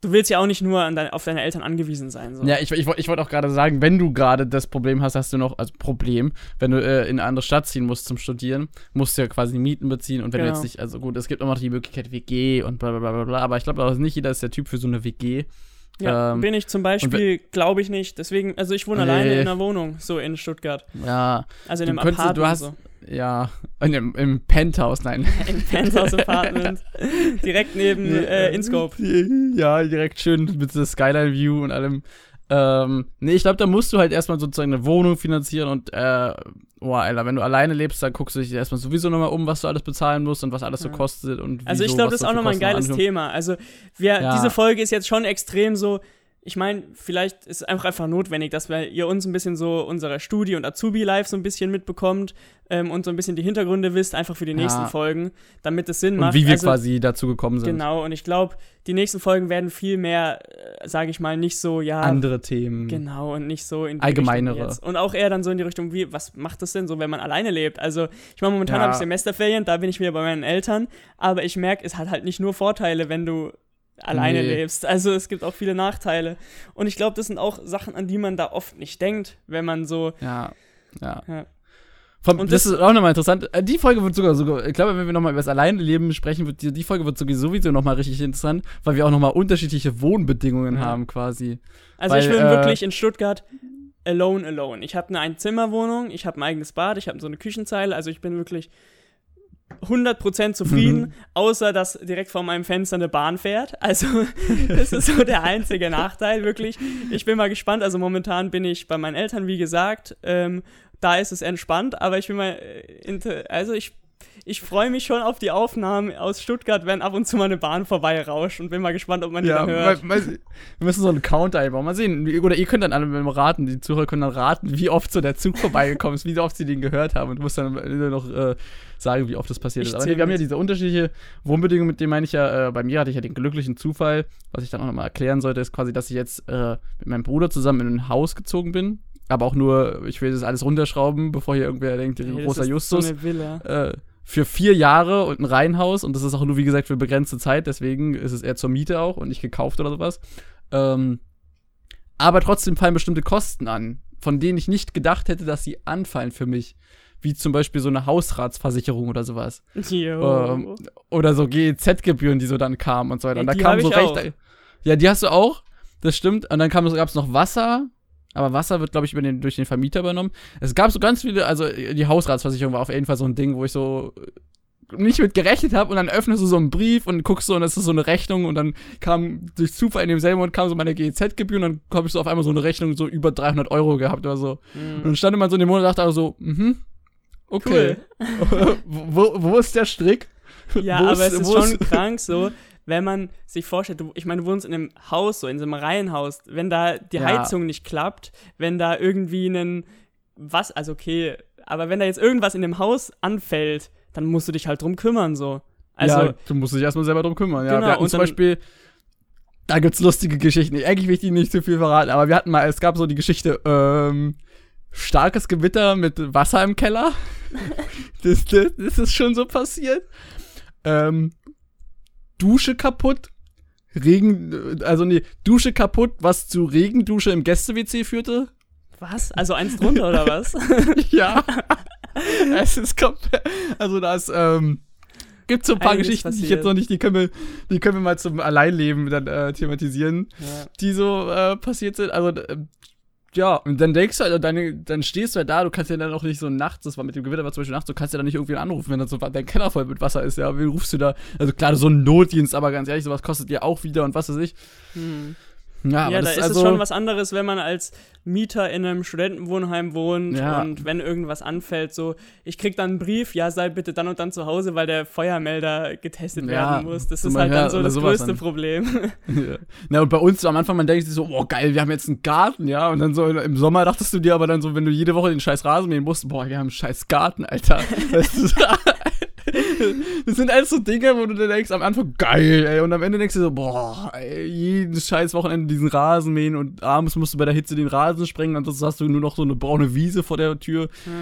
du willst ja auch nicht nur dein, auf deine Eltern angewiesen sein. So. Ja, ich, ich, ich wollte auch gerade sagen, wenn du gerade das Problem hast, hast du noch, also Problem, wenn du äh, in eine andere Stadt ziehen musst zum Studieren, musst du ja quasi Mieten beziehen und wenn genau. du jetzt nicht, also gut, es gibt immer noch die Möglichkeit WG und bla bla bla bla, aber ich glaube nicht jeder ist der Typ für so eine WG. Ja, ähm, bin ich zum Beispiel, glaube ich nicht. Deswegen, also ich wohne nee. alleine in einer Wohnung, so in Stuttgart. Ja. Also in einem könntest, Apartment. Du hast, so. Ja, in dem, im Penthouse, nein. Im Penthouse-Apartment. direkt neben äh, InScope. Ja, direkt schön mit der Skyline-View und allem. Ähm, nee, ich glaube, da musst du halt erstmal sozusagen eine Wohnung finanzieren und, äh, oh, Alter, wenn du alleine lebst, dann guckst du dich erstmal sowieso nochmal um, was du alles bezahlen musst und was alles ja. so kostet und Also ich glaube, das ist auch nochmal ein geiles Thema. Also, wir, ja. diese Folge ist jetzt schon extrem so, ich meine, vielleicht ist es einfach, einfach notwendig, dass wir, ihr uns ein bisschen so unsere Studi- und Azubi-Life so ein bisschen mitbekommt ähm, und so ein bisschen die Hintergründe wisst, einfach für die nächsten ja. Folgen, damit es Sinn macht. Und wie wir also, quasi dazu gekommen sind. Genau, und ich glaube, die nächsten Folgen werden viel mehr, äh, sage ich mal, nicht so, ja. Andere Themen. Genau, und nicht so in die Allgemeinere. Und auch eher dann so in die Richtung, wie, was macht das denn so, wenn man alleine lebt? Also, ich meine, momentan ja. habe ich Semesterferien, da bin ich wieder bei meinen Eltern, aber ich merke, es hat halt nicht nur Vorteile, wenn du alleine nee. lebst. Also es gibt auch viele Nachteile. Und ich glaube, das sind auch Sachen, an die man da oft nicht denkt, wenn man so. Ja, ja. ja. Vom, und das, das, ist auch nochmal interessant. Äh, die Folge wird sogar, sogar ich glaube, wenn wir nochmal über das Alleinleben sprechen, wird die, die Folge wird sowieso nochmal richtig interessant, weil wir auch nochmal unterschiedliche Wohnbedingungen ja. haben quasi. Also weil, ich bin äh, wirklich in Stuttgart alone, alone. Ich habe eine Einzimmerwohnung, ich habe ein eigenes Bad, ich habe so eine Küchenzeile, also ich bin wirklich 100% zufrieden, mhm. außer dass direkt vor meinem Fenster eine Bahn fährt. Also, das ist so der einzige Nachteil, wirklich. Ich bin mal gespannt. Also, momentan bin ich bei meinen Eltern, wie gesagt. Ähm, da ist es entspannt, aber ich bin mal, äh, also ich ich freue mich schon auf die Aufnahmen aus Stuttgart, wenn ab und zu mal eine Bahn vorbei rauscht und bin mal gespannt, ob man die ja, dann hört. Mal, mal, wir müssen so einen Counter einbauen. Mal sehen. Oder ihr könnt dann alle raten, die Zuhörer können dann raten, wie oft so der Zug vorbeigekommen ist, wie oft sie den gehört haben und du musst dann noch äh, sagen, wie oft das passiert ich ist. Aber nee, wir haben ja diese unterschiedliche Wohnbedingungen, mit denen meine ich ja, äh, bei mir hatte ich ja den glücklichen Zufall, was ich dann auch nochmal erklären sollte, ist quasi, dass ich jetzt äh, mit meinem Bruder zusammen in ein Haus gezogen bin. Aber auch nur, ich will das alles runterschrauben, bevor hier irgendwer denkt, hey, großer Justus. So eine Villa. Äh, für vier Jahre und ein Reihenhaus und das ist auch nur, wie gesagt, für begrenzte Zeit, deswegen ist es eher zur Miete auch und nicht gekauft oder sowas. Ähm, aber trotzdem fallen bestimmte Kosten an, von denen ich nicht gedacht hätte, dass sie anfallen für mich. Wie zum Beispiel so eine Hausratsversicherung oder sowas. Ähm, oder so GEZ-Gebühren, die so dann kamen und so weiter. Und da kam so recht. Auch. Ja, die hast du auch. Das stimmt. Und dann gab es noch Wasser aber Wasser wird, glaube ich, über den, durch den Vermieter übernommen. Es gab so ganz viele, also die Hausratsversicherung war auf jeden Fall so ein Ding, wo ich so nicht mit gerechnet habe und dann öffnest du so einen Brief und guckst so und das ist so eine Rechnung und dann kam durch Zufall in demselben Moment kam so meine GEZ-Gebühr und dann habe ich so auf einmal so eine Rechnung so über 300 Euro gehabt oder so. Mhm. Und dann stand immer so in dem Monat und dachte so, mhm, okay. Cool. wo, wo ist der Strick? Ja, aber ist, es ist schon krank so, wenn man sich vorstellt, du, ich meine, du wohnst in einem Haus, so in so einem Reihenhaus, wenn da die ja. Heizung nicht klappt, wenn da irgendwie ein, was, also okay, aber wenn da jetzt irgendwas in dem Haus anfällt, dann musst du dich halt drum kümmern, so. Also, ja, du musst dich erstmal selber drum kümmern, ja. Genau, wir hatten zum Beispiel, da gibt's lustige Geschichten. Eigentlich will ich die nicht zu viel verraten, aber wir hatten mal, es gab so die Geschichte, ähm, starkes Gewitter mit Wasser im Keller. das, das, das ist schon so passiert. Ähm, Dusche kaputt. Regen, also nee, Dusche kaputt, was zu Regendusche im Gäste-WC führte. Was? Also eins drunter oder was? ja. es ist komplett. Also da ist, ähm, gibt so ein paar Einiges Geschichten, passiert. die ich jetzt noch nicht, die können wir, die können wir mal zum Alleinleben dann äh, thematisieren, ja. die so äh, passiert sind. Also äh, ja, und dann denkst du halt, dann, dann stehst du halt da, du kannst ja dann auch nicht so nachts, das war mit dem Gewitter war zum Beispiel nachts, du kannst ja dann nicht irgendwie anrufen, wenn dann so dein Keller voll mit Wasser ist, ja, wie rufst du da? Also klar, so ein Notdienst, aber ganz ehrlich, sowas kostet dir auch wieder und was weiß ich. Hm. Ja, ja da ist also es schon was anderes, wenn man als Mieter in einem Studentenwohnheim wohnt ja. und wenn irgendwas anfällt, so, ich krieg dann einen Brief, ja, sei bitte dann und dann zu Hause, weil der Feuermelder getestet ja, werden muss. Das ist halt dann so das größte dann. Problem. Ja. Na, und bei uns am Anfang, man denkt sich so, oh geil, wir haben jetzt einen Garten, ja, und dann so im Sommer dachtest du dir aber dann so, wenn du jede Woche den scheiß Rasen mähen musst, boah, wir haben einen scheiß Garten, Alter. das sind alles so Dinge, wo du dir denkst, am Anfang geil, ey, und am Ende denkst du so, boah, ey, jedes scheiß Wochenende diesen Rasen mähen und abends musst du bei der Hitze den Rasen sprengen, ansonsten hast du nur noch so eine braune Wiese vor der Tür. Ja.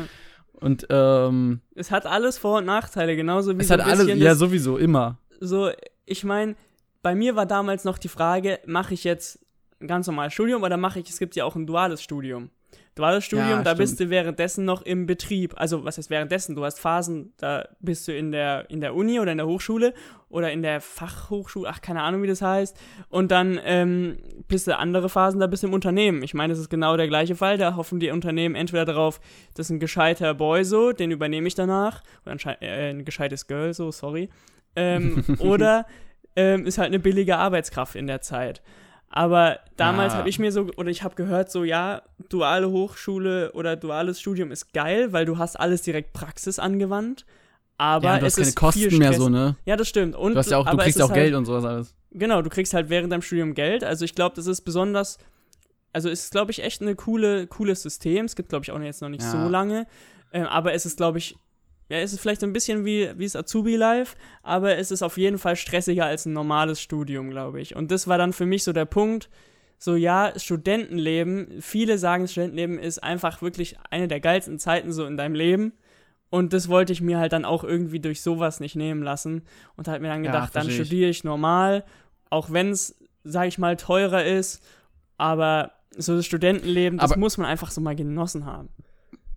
Und, ähm. Es hat alles Vor- und Nachteile, genauso wie es so hat alles, ja, sowieso, immer. So, ich meine, bei mir war damals noch die Frage, mache ich jetzt ein ganz normales Studium oder mache ich, es gibt ja auch ein duales Studium. Duales Studium, ja, da stimmt. bist du währenddessen noch im Betrieb. Also, was heißt währenddessen? Du hast Phasen, da bist du in der, in der Uni oder in der Hochschule oder in der Fachhochschule, ach, keine Ahnung, wie das heißt. Und dann ähm, bist du andere Phasen, da bist du im Unternehmen. Ich meine, das ist genau der gleiche Fall. Da hoffen die Unternehmen entweder darauf, das ist ein gescheiter Boy so, den übernehme ich danach. Oder ein, äh, ein gescheites Girl so, sorry. Ähm, oder ähm, ist halt eine billige Arbeitskraft in der Zeit. Aber damals ah. habe ich mir so, oder ich habe gehört, so ja, duale Hochschule oder duales Studium ist geil, weil du hast alles direkt Praxis angewandt. Aber ja, du hast es keine Kosten mehr so, ne? Ja, das stimmt. Und du, hast ja auch, du kriegst ja auch halt, Geld und sowas alles. Genau, du kriegst halt während deinem Studium Geld. Also ich glaube, das ist besonders, also ist, glaube ich, echt ein coole, cooles System. Es gibt, glaube ich, auch jetzt noch nicht ja. so lange. Äh, aber es ist, glaube ich, ja, es ist vielleicht ein bisschen wie, wie das Azubi-Life, aber es ist auf jeden Fall stressiger als ein normales Studium, glaube ich. Und das war dann für mich so der Punkt, so ja, Studentenleben, viele sagen, Studentenleben ist einfach wirklich eine der geilsten Zeiten so in deinem Leben. Und das wollte ich mir halt dann auch irgendwie durch sowas nicht nehmen lassen. Und halt mir dann gedacht, ja, dann studiere ich normal, auch wenn es, sag ich mal, teurer ist. Aber so das Studentenleben, das aber muss man einfach so mal genossen haben.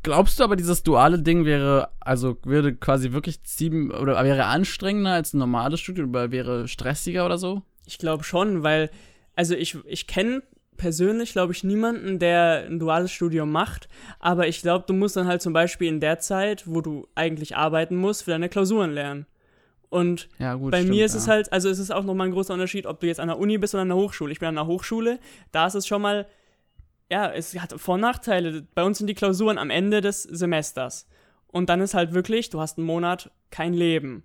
Glaubst du aber, dieses duale Ding wäre, also würde quasi wirklich ziehen, oder wäre anstrengender als ein normales Studium oder wäre stressiger oder so? Ich glaube schon, weil, also ich, ich kenne persönlich, glaube ich, niemanden, der ein duales Studium macht, aber ich glaube, du musst dann halt zum Beispiel in der Zeit, wo du eigentlich arbeiten musst, für deine Klausuren lernen. Und ja, gut, bei stimmt, mir ist ja. es halt, also es ist auch nochmal ein großer Unterschied, ob du jetzt an der Uni bist oder an der Hochschule. Ich bin an der Hochschule, da ist es schon mal ja, es hat Vor- und Nachteile. Bei uns sind die Klausuren am Ende des Semesters. Und dann ist halt wirklich, du hast einen Monat kein Leben.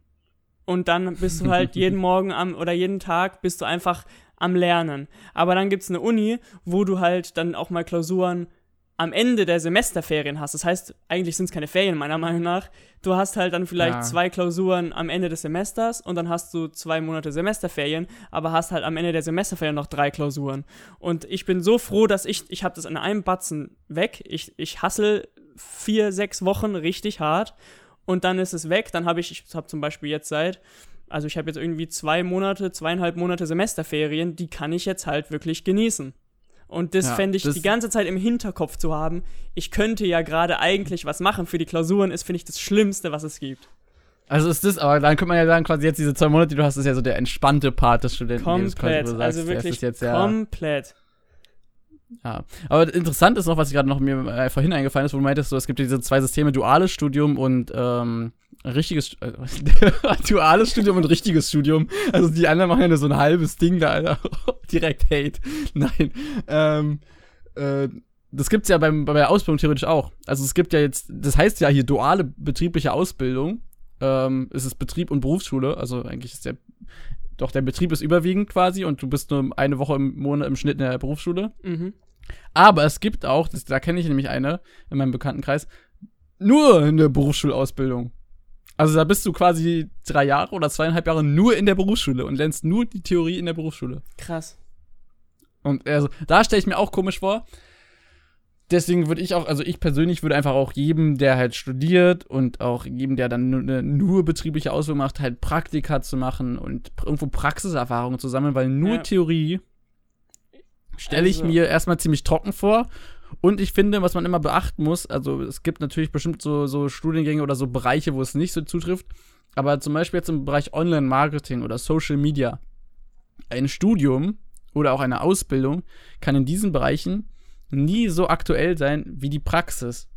Und dann bist du halt jeden Morgen am oder jeden Tag bist du einfach am Lernen. Aber dann gibt's eine Uni, wo du halt dann auch mal Klausuren am Ende der Semesterferien hast. Das heißt, eigentlich sind es keine Ferien, meiner Meinung nach. Du hast halt dann vielleicht ja. zwei Klausuren am Ende des Semesters und dann hast du zwei Monate Semesterferien, aber hast halt am Ende der Semesterferien noch drei Klausuren. Und ich bin so froh, dass ich, ich habe das in einem Batzen weg. Ich, ich hassel vier, sechs Wochen richtig hart und dann ist es weg. Dann habe ich, ich habe zum Beispiel jetzt seit, also ich habe jetzt irgendwie zwei Monate, zweieinhalb Monate Semesterferien, die kann ich jetzt halt wirklich genießen. Und das ja, fände ich das die ganze Zeit im Hinterkopf zu haben. Ich könnte ja gerade eigentlich was machen für die Klausuren, ist, finde ich, das Schlimmste, was es gibt. Also ist das, aber dann könnte man ja sagen, quasi jetzt diese zwei Monate, die du hast, ist ja so der entspannte Part des Studentenlebens. Komplett, also wirklich jetzt, ja komplett. Ja, aber interessant ist noch, was ich gerade noch mir äh, vorhin eingefallen ist, wo du meintest, so, es gibt diese zwei Systeme, duales Studium und ähm, richtiges, äh, duales Studium und richtiges Studium. Also die anderen machen ja so ein halbes Ding da, Alter. Direkt Hate. Nein. Ähm, äh, das gibt's ja beim, bei der Ausbildung theoretisch auch. Also es gibt ja jetzt, das heißt ja hier duale betriebliche Ausbildung. Ähm, es ist Betrieb und Berufsschule, also eigentlich ist der, doch der Betrieb ist überwiegend quasi und du bist nur eine Woche im Monat im Schnitt in der Berufsschule. Mhm. Aber es gibt auch, das, da kenne ich nämlich eine in meinem Bekanntenkreis, nur eine Berufsschulausbildung. Also da bist du quasi drei Jahre oder zweieinhalb Jahre nur in der Berufsschule und lernst nur die Theorie in der Berufsschule. Krass. Und also, da stelle ich mir auch komisch vor. Deswegen würde ich auch, also ich persönlich würde einfach auch jedem, der halt studiert und auch jedem, der dann nur, eine, nur betriebliche Ausbildung macht, halt Praktika zu machen und irgendwo Praxiserfahrungen zu sammeln, weil nur Ja. Theorie stelle ich Also- mir erstmal ziemlich trocken vor. Und ich finde, was man immer beachten muss, also es gibt natürlich bestimmt so, so Studiengänge oder so Bereiche, wo es nicht so zutrifft, aber zum Beispiel jetzt im Bereich Online-Marketing oder Social Media, ein Studium oder auch eine Ausbildung kann in diesen Bereichen nie so aktuell sein wie die Praxis.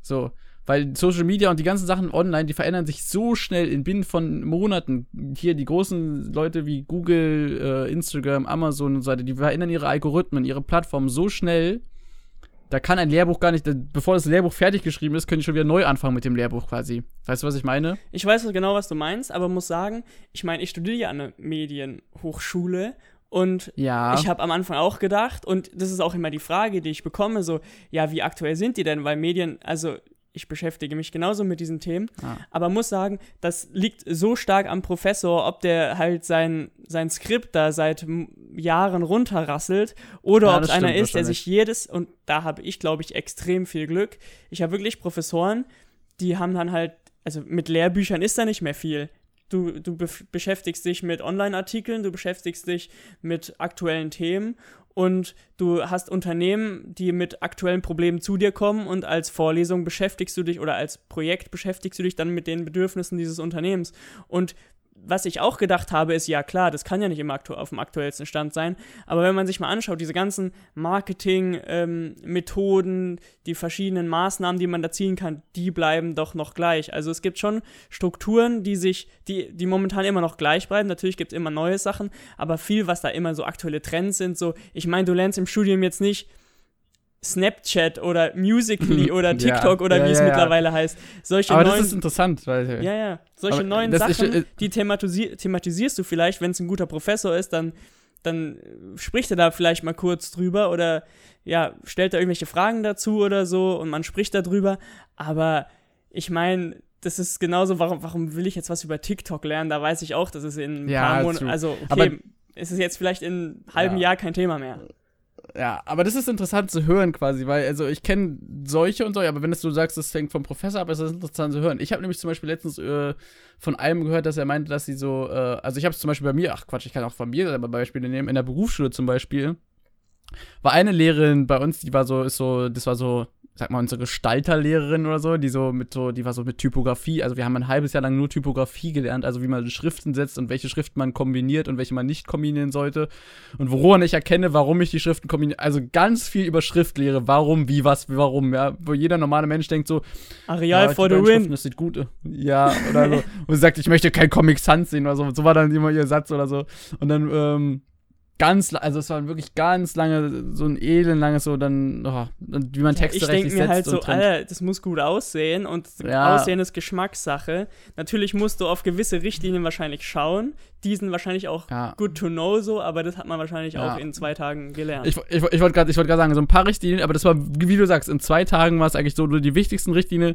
So, weil Social Media und die ganzen Sachen online, die verändern sich so schnell in binnen von Monaten. Hier die großen Leute wie Google, äh, Instagram, Amazon und so weiter, die verändern ihre Algorithmen, ihre Plattformen so schnell. Da kann ein Lehrbuch gar nicht, bevor das Lehrbuch fertig geschrieben ist, können die schon wieder neu anfangen mit dem Lehrbuch quasi. Weißt du, was ich meine? Ich weiß genau, was du meinst, aber muss sagen, ich meine, ich studiere ja an der Medienhochschule und Ja. ich habe am Anfang auch gedacht, und das ist auch immer die Frage, die ich bekomme, so, ja, wie aktuell sind die denn? Weil Medien, also ich beschäftige mich genauso mit diesen Themen, Ah. aber muss sagen, das liegt so stark am Professor, ob der halt sein, sein Skript da seit Jahren runterrasselt oder Ja, ob es einer ist, der sich jedes, und da habe ich, glaube ich, extrem viel Glück. Ich habe wirklich Professoren, die haben dann halt, also mit Lehrbüchern ist da nicht mehr viel. Du, du beschäftigst dich mit Online-Artikeln, du beschäftigst dich mit aktuellen Themen und du hast Unternehmen, die mit aktuellen Problemen zu dir kommen und als Vorlesung beschäftigst du dich oder als Projekt beschäftigst du dich dann mit den Bedürfnissen dieses Unternehmens. Und was ich auch gedacht habe, ist, ja klar, das kann ja nicht immer auf dem aktuellsten Stand sein, aber wenn man sich mal anschaut, diese ganzen Marketing-Methoden, die verschiedenen Maßnahmen, die man da ziehen kann, die bleiben doch noch gleich. Also es gibt schon Strukturen, die sich, die, die momentan immer noch gleich bleiben. Natürlich gibt es immer neue Sachen, aber viel, was da immer so aktuelle Trends sind, so, ich meine, du lernst im Studium jetzt nicht Snapchat oder Musically oder Ja, TikTok oder ja, wie es ja, ja. mittlerweile heißt. Solche Aber neuen das ist interessant, weil ja, ja. Solche neuen ist Sachen, schon- äh, die thematisi thematisierst du vielleicht, wenn es ein guter Professor ist, dann, dann spricht er da vielleicht mal kurz drüber oder ja, stellt da irgendwelche Fragen dazu oder so und man spricht darüber. Aber ich meine, das ist genauso, warum, warum will ich jetzt was über TikTok lernen? Da weiß ich auch, dass es in ein Ja, paar Monaten, also okay, Aber- es ist jetzt vielleicht in einem halben Ja. Jahr kein Thema mehr. Ja, aber das ist interessant zu hören quasi, weil, also ich kenne solche und solche, aber wenn es du sagst, das hängt vom Professor ab, ist das interessant zu hören. Ich habe nämlich zum Beispiel letztens äh, von einem gehört, dass er meinte, dass sie so, äh, also ich habe es zum Beispiel bei mir, ach Quatsch, ich kann auch von mir selber Beispiele nehmen, in der Berufsschule zum Beispiel, war eine Lehrerin bei uns, die war so, ist so, das war so, sag mal, unsere Gestalterlehrerin oder so, die so mit so, die war so mit Typografie, also wir haben ein halbes Jahr lang nur Typografie gelernt, also wie man Schriften setzt und welche Schriften man kombiniert und welche man nicht kombinieren sollte und woran ich erkenne, warum ich die Schriften kombiniere. Also ganz viel über Schriftlehre, warum, wie, was, warum, ja. Wo jeder normale Mensch denkt so, Areal ja, for the win. Das sieht gut. Ja, oder so. Und sagt, ich möchte kein Comic Sans sehen oder so. So war dann immer ihr Satz oder so. Und dann, ähm, ganz, also es war wirklich ganz lange, so ein elendlanges, so dann, oh, wie man Texte ich denke mir setzt halt so. Alter, das muss gut aussehen und Ja. Aussehen ist Geschmackssache. Natürlich musst du auf gewisse Richtlinien wahrscheinlich schauen. Die sind wahrscheinlich auch Ja. good to know so, aber das hat man wahrscheinlich Ja. auch in zwei Tagen gelernt. Ich, ich, ich wollte gerade wollt sagen, so ein paar Richtlinien, aber das war, wie du sagst, in zwei Tagen war es eigentlich so nur die wichtigsten Richtlinien.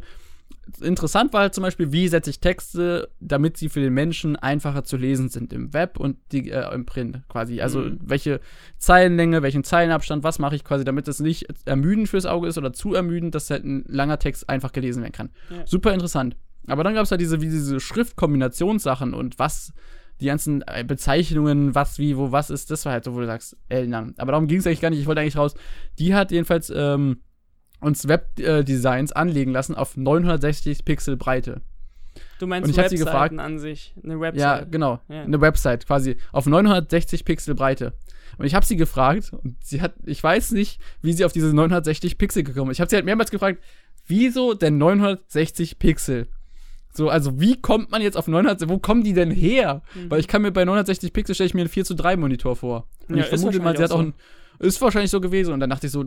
Interessant war halt zum Beispiel, wie setze ich Texte, damit sie für den Menschen einfacher zu lesen sind im Web und die, äh, im Print quasi. Also Mhm. welche Zeilenlänge, welchen Zeilenabstand, was mache ich quasi, damit es nicht ermüdend fürs Auge ist oder zu ermüdend, dass halt ein langer Text einfach gelesen werden kann. Ja. Super interessant. Aber dann gab es halt diese, wie diese Schriftkombinationssachen und was die ganzen äh, Bezeichnungen, was, wie, wo, was ist, das war halt so, wo du sagst, Eltern. Aber darum ging es eigentlich gar nicht, ich wollte eigentlich raus. Die hat jedenfalls ähm, uns Webdesigns anlegen lassen auf 960 Pixel Breite. du meinst und ich hab sie Webseiten gefragt- an sich, eine Ja, Website. genau. Ja. Eine Website quasi auf 960 Pixel Breite. Und ich habe sie gefragt und sie hat, ich weiß nicht, wie sie auf diese 960 Pixel gekommen ist. Ich habe sie halt mehrmals gefragt, wieso denn 960 Pixel? So, also wie kommt man jetzt auf 900, wo kommen die denn her? Mhm. Weil ich kann mir bei 960 Pixel stelle ich mir einen 4 zu 3 Monitor vor. Und ja, ich vermute mal, sie hat auch ein, ist wahrscheinlich so gewesen. Und dann dachte ich so,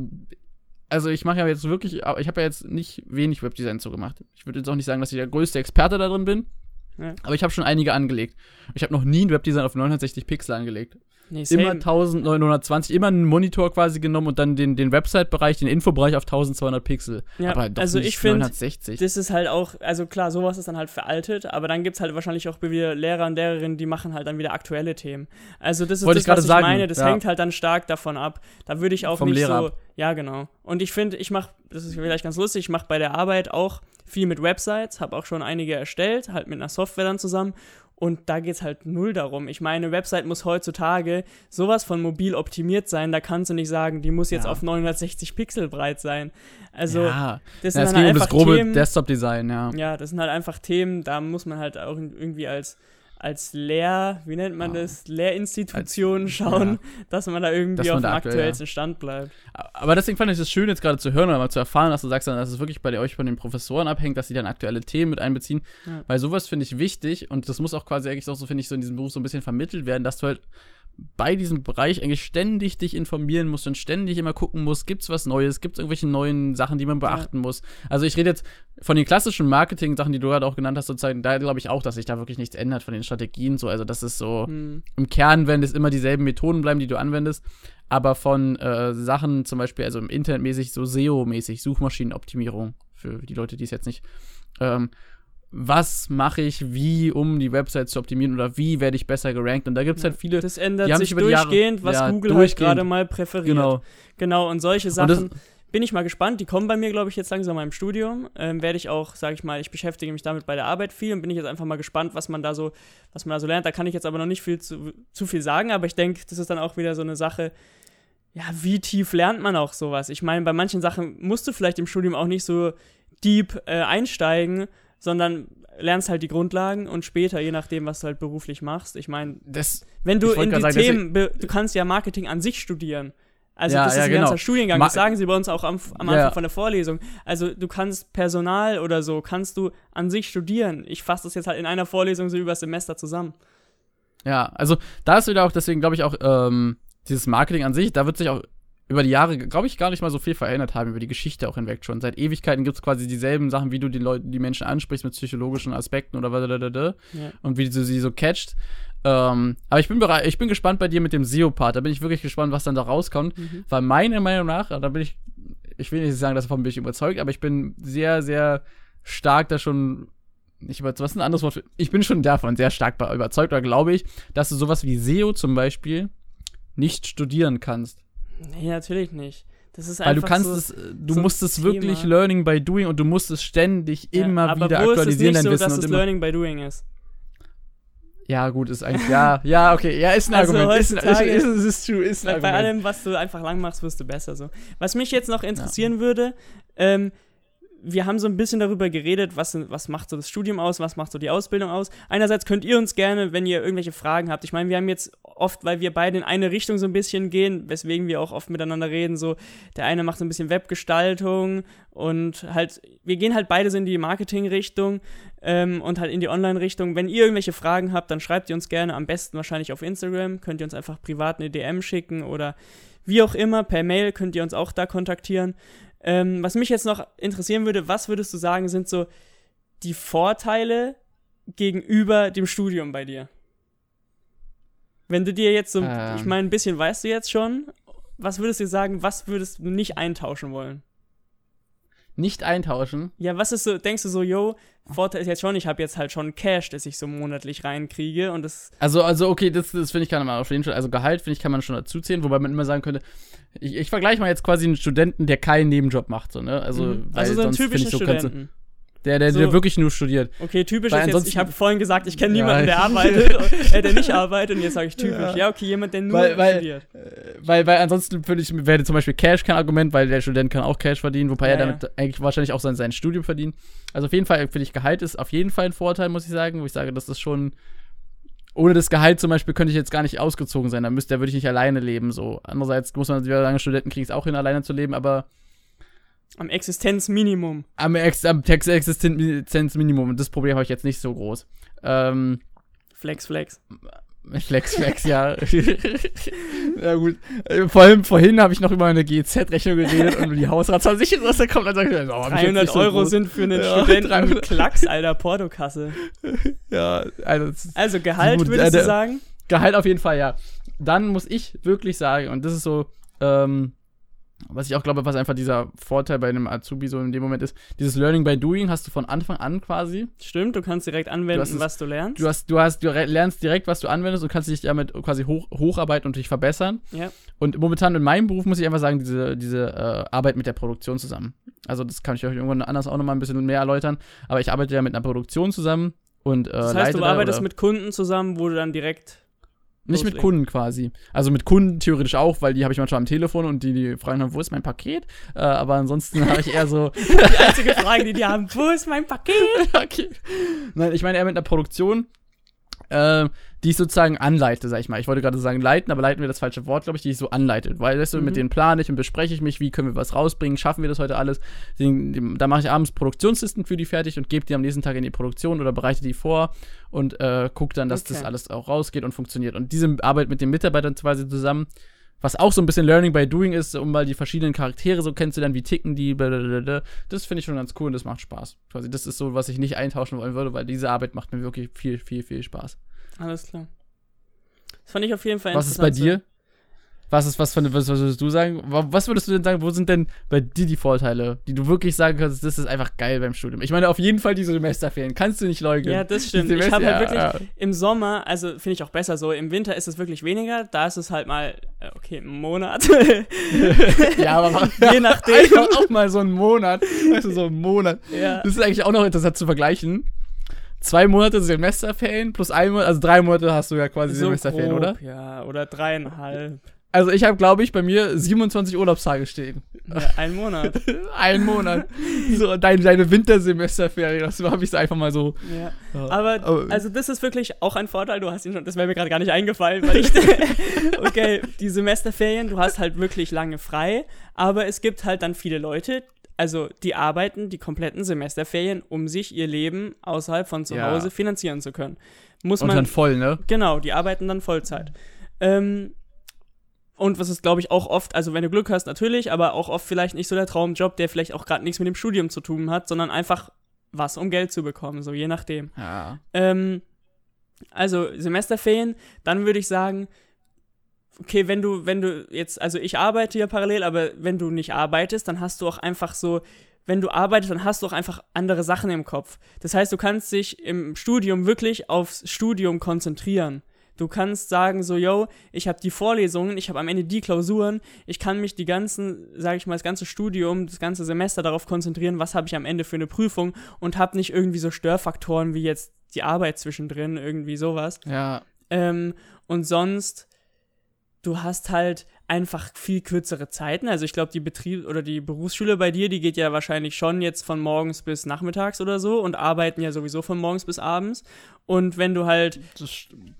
also ich mache ja jetzt wirklich, ich habe ja jetzt nicht wenig Webdesign so gemacht. Ich würde jetzt auch nicht sagen, dass ich der größte Experte da drin bin. Ja. Aber ich habe schon einige angelegt. Ich habe noch nie ein Webdesign auf 960 Pixel angelegt. Nee, immer 1920, immer einen Monitor quasi genommen und dann den, den Website-Bereich, den Infobereich auf 1200 Pixel. Ja, aber doch also ich finde, das ist halt auch, also klar, sowas ist dann halt veraltet, aber dann gibt es halt wahrscheinlich auch wieder Lehrer und Lehrerinnen, die machen halt dann wieder aktuelle Themen. Also das ist Wollte das, was ich sagen. meine, das ja. hängt halt dann stark davon ab. Da würde ich auch Vom nicht Lehrer so, ab. ja genau. Und ich finde, ich mache, das ist vielleicht ganz lustig, ich mache bei der Arbeit auch viel mit Websites, habe auch schon einige erstellt, halt mit einer Software dann zusammen und da geht es halt null darum. Ich meine, eine Website muss heutzutage sowas von mobil optimiert sein. Da kannst du nicht sagen, die muss jetzt ja. auf 960 Pixel breit sein. Also, ja. das sind ja, dann halt um das grobe Desktop-Design, ja. Ja, das sind halt einfach Themen, da muss man halt auch irgendwie als als Lehr, wie nennt man das, Lehrinstitution schauen, ja. dass man da irgendwie man auf dem aktuellsten ja. Stand bleibt. Aber deswegen fand ich es schön, jetzt gerade zu hören oder mal zu erfahren, dass du sagst, dass es wirklich bei euch von den Professoren abhängt, dass sie dann aktuelle Themen mit einbeziehen. Ja. Weil sowas finde ich wichtig und das muss auch quasi eigentlich auch so, finde ich, so in diesem Beruf so ein bisschen vermittelt werden, dass du halt bei diesem Bereich eigentlich ständig dich informieren musst und ständig immer gucken musst, gibt es was Neues, gibt es irgendwelche neuen Sachen, die man beachten ja. muss. Also ich rede jetzt von den klassischen Marketing-Sachen, die du gerade auch genannt hast, sozusagen, da glaube ich auch, dass sich da wirklich nichts ändert von den Strategien. So, also das ist so, hm. im Kern werden es immer dieselben Methoden bleiben, die du anwendest. Aber von äh, Sachen zum Beispiel, also im Internetmäßig, so SEO-mäßig, Suchmaschinenoptimierung, für die Leute, die es jetzt nicht ähm, was mache ich wie, um die Website zu optimieren oder wie werde ich besser gerankt. Und da gibt es halt viele. Das ändert sich durchgehend, Jahre, was ja, Google halt gerade mal präferiert. Genau. Genau, und solche Sachen. Und bin ich mal gespannt. Die kommen bei mir, glaube ich, jetzt langsam mal im Studium. Ähm, Werde ich auch, sage ich mal, ich beschäftige mich damit bei der Arbeit viel und bin ich jetzt einfach mal gespannt, was man da so, was man da so lernt. Da kann ich jetzt aber noch nicht viel zu, zu viel sagen, aber ich denke, das ist dann auch wieder so eine Sache. Ja, wie tief lernt man auch sowas? Ich meine, bei manchen Sachen musst du vielleicht im Studium auch nicht so deep äh, einsteigen, sondern lernst halt die Grundlagen und später, je nachdem, was du halt beruflich machst. Ich meine, wenn du in die sagen, Themen, du kannst ja Marketing an sich studieren. Also ja, das ist ein genau. ganzer Studiengang, das sagen sie bei uns auch am, am Anfang ja. von der Vorlesung. Also du kannst Personal oder so, kannst du an sich studieren. Ich fasse das jetzt halt in einer Vorlesung so über das Semester zusammen. Ja, also da ist wieder auch, deswegen glaube ich auch, ähm, dieses Marketing an sich, da wird sich auch über die Jahre, glaube ich, gar nicht mal so viel verändert haben, über die Geschichte auch hinweg schon. Seit Ewigkeiten gibt es quasi dieselben Sachen, wie du die Leute, die Menschen ansprichst mit psychologischen Aspekten oder was ja. und wie du sie so catcht. Ähm, aber ich bin bereit, ich bin gespannt bei dir mit dem SEO-Part. Da bin ich wirklich gespannt, was dann da rauskommt. Mhm. Weil meiner Meinung nach, da bin ich, ich will nicht sagen, dass davon bin ich überzeugt, aber ich bin sehr, sehr stark da schon nicht über, was ist ein anderes Wort? Ich bin schon davon sehr stark überzeugt, oder glaube ich, dass du sowas wie SEO zum Beispiel nicht studieren kannst. Nee, natürlich nicht. Das ist Weil du kannst so, es, äh, du so musst es wirklich Learning by Doing und du musst es ständig ja, immer wieder aktualisieren, dein so, Wissen. dass und es Learning by Doing ist. Ja, gut, ist eigentlich, ja, ja, okay, ja, ist ein also Argument. Ist, ist, ist, ist, ist true, ist ein bei Argument. allem, was du einfach lang machst, wirst du besser so. Was mich jetzt noch interessieren ja. würde, ähm, wir haben so ein bisschen darüber geredet, was, was macht so das Studium aus, was macht so die Ausbildung aus. Einerseits könnt ihr uns gerne, wenn ihr irgendwelche Fragen habt, ich meine, wir haben jetzt oft, weil wir beide in eine Richtung so ein bisschen gehen, weswegen wir auch oft miteinander reden, so der eine macht so ein bisschen Webgestaltung und halt, wir gehen halt beide so in die Marketing-Richtung ähm, und halt in die Online-Richtung. Wenn ihr irgendwelche Fragen habt, dann schreibt ihr uns gerne, am besten wahrscheinlich auf Instagram, könnt ihr uns einfach privat eine DM schicken oder wie auch immer, per Mail könnt ihr uns auch da kontaktieren. Ähm, was mich jetzt noch interessieren würde, was würdest du sagen, sind so die Vorteile gegenüber dem Studium bei dir? Wenn du dir jetzt so, ähm. ich meine, ein bisschen weißt du jetzt schon, was würdest du sagen, was würdest du nicht eintauschen wollen? Nicht eintauschen? Ja, was ist so, denkst du so, yo, Vorteil ist jetzt schon, ich habe jetzt halt schon Cash, das ich so monatlich reinkriege und das. Also, also okay, das, das finde ich kann man auf jeden Fall, also Gehalt finde ich kann man schon dazu zählen, wobei man immer sagen könnte, ich, ich vergleiche mal jetzt quasi einen Studenten, der keinen Nebenjob macht, so, ne? Also, mhm. also so einen typischen so, Studenten. Der, der, so. der wirklich nur studiert. Okay, typisch Weil ist jetzt, ich habe vorhin gesagt, ich kenne niemanden, der arbeitet, äh, der nicht arbeitet und jetzt sage ich typisch. Ja. ja. okay, jemand, der nur weil, weil, studiert. Äh, weil, weil ansonsten würde ich, wäre zum Beispiel Cash kein Argument, weil der Student kann auch Cash verdienen, wobei ja, er damit ja. eigentlich wahrscheinlich auch sein, sein Studium verdient. Also auf jeden Fall finde ich, Gehalt ist auf jeden Fall ein Vorteil, muss ich sagen, wo ich sage, das ist schon ohne das Gehalt zum Beispiel könnte ich jetzt gar nicht ausgezogen sein. Da müsste, da würde ich nicht alleine leben. So. Andererseits muss man sagen, Studenten kriegen es auch hin, alleine zu leben, aber Am Existenzminimum. am, Ex am Existenzminimum. Und das Problem habe ich jetzt nicht so groß. Ähm, Flex, flex. Flex, Flex, ja. ja, gut. Äh, Vor allem vorhin habe ich noch über eine GZ-Rechnung geredet und die Hausratsversicherung rausgekommen. Dann sagt oh, hab ich jetzt 300 nicht so Euro groß. sind für einen Ja, Studenten 300. Klacks, Alter, Portokasse. Ja, also, Also Gehalt, Gut, würdest äh, du sagen? Gehalt auf jeden Fall, ja. Dann muss ich wirklich sagen, und das ist so, ähm, was ich auch glaube, was einfach dieser Vorteil bei einem Azubi so in dem Moment ist, dieses Learning by Doing hast du von Anfang an quasi. Stimmt, du kannst direkt Du anwenden, hast es- was du lernst. Du hast, du hast, du lernst direkt, was du anwendest und kannst dich damit quasi hoch, hocharbeiten und dich verbessern. ja. Und momentan in meinem Beruf muss ich einfach sagen, diese, diese äh, Arbeit mit der Produktion zusammen. Also das kann ich euch irgendwann anders auch nochmal ein bisschen mehr erläutern. Aber ich arbeite ja mit einer Produktion zusammen und äh, Das heißt, du da arbeitest oder- mit Kunden zusammen, wo du dann direkt. Nicht mit. Kunden quasi. Also mit Kunden theoretisch auch, weil die habe ich manchmal am Telefon und die, die fragen dann, wo ist mein Paket? Äh, aber ansonsten habe ich eher so, Die einzige Frage, die die haben, wo ist mein Paket? okay. Nein, ich meine eher mit einer Produktion, äh, die ich sozusagen anleite, sag ich mal. Ich wollte gerade sagen leiten, aber leiten wir das falsche Wort, glaube ich, die ich so anleite. Weil, weißt du, Mhm. mit denen plane ich und bespreche ich mich, wie können wir was rausbringen, schaffen wir das heute alles. Den, da mache ich abends Produktionslisten für die fertig und gebe die am nächsten Tag in die Produktion oder bereite die vor und äh, gucke dann, dass das Okay. alles auch rausgeht und funktioniert. Und diese Arbeit mit den Mitarbeitern quasi zusammen, was auch so ein bisschen Learning by Doing ist, um mal die verschiedenen Charaktere so kennenzulernen, wie ticken die, blablabla, das finde ich schon ganz cool und das macht Spaß. Quasi, das ist so, was ich nicht eintauschen wollen würde, weil diese Arbeit macht mir wirklich viel, viel, viel Spaß. Alles klar. Das fand ich auf jeden Fall Was ist bei interessant dir? Was ist, was, von, was, was würdest du sagen? Wa- Was würdest du denn sagen, wo sind denn bei dir die Vorteile, die du wirklich sagen kannst, das ist einfach geil beim Studium? Ich meine, auf jeden Fall diese Semesterferien, kannst du nicht leugnen. Ja, das Die stimmt. Ich habe halt ja, wirklich im Sommer, also finde ich auch besser so, im Winter ist es wirklich weniger, da ist es halt mal, äh, okay, ein Monat. ja, aber Je nachdem. einfach auch mal so einen Monat, weißt du, so einen Monat. ja. Das ist eigentlich auch noch interessant zu vergleichen. Zwei Monate Semesterferien plus ein Monat, also drei Monate hast du ja quasi So Semesterferien, grob, oder? Ja, oder dreieinhalb. Also ich habe, glaube ich, bei mir 27 Urlaubstage stehen. Ja, ein Monat. Ein Monat. so, deine, deine Wintersemesterferien, das habe ich so einfach mal so. Ja. Ja. Aber, also das ist wirklich auch ein Vorteil, du hast ihn schon, das wäre mir gerade gar nicht eingefallen, weil ich, okay, die Semesterferien, du hast halt wirklich lange frei, aber es gibt halt dann viele Leute, also die arbeiten die kompletten Semesterferien, um sich ihr Leben außerhalb von zu. Hause finanzieren zu können. Muss und man, dann voll, ne? genau, die arbeiten dann Vollzeit. Ähm, und was ist, glaube ich, auch oft, also wenn du Glück hast, natürlich, aber auch oft vielleicht nicht so der Traumjob, der vielleicht auch gerade nichts mit dem Studium zu tun hat, sondern einfach was, um Geld zu bekommen, so je nachdem. Ja. Ähm, also Semesterferien, dann würde ich sagen, okay, wenn du, wenn du jetzt, also ich arbeite ja parallel, aber wenn du nicht arbeitest, dann hast du auch einfach so, wenn du arbeitest, dann hast du auch einfach andere Sachen im Kopf. Das heißt, du kannst dich im Studium wirklich aufs Studium konzentrieren. Du kannst sagen so, yo, ich habe die Vorlesungen, ich habe am Ende die Klausuren, ich kann mich die ganzen, sage ich mal, das ganze Studium, das ganze Semester darauf konzentrieren, was habe ich am Ende für eine Prüfung und habe nicht irgendwie so Störfaktoren wie jetzt die Arbeit zwischendrin, irgendwie sowas. Ja. Ähm, und sonst, du hast halt einfach viel kürzere Zeiten. Also ich glaube, die Betrieb oder die Berufsschule bei dir, die geht ja wahrscheinlich schon jetzt von morgens bis nachmittags oder so und arbeiten ja sowieso von morgens bis abends. Und wenn du halt, Das stimmt.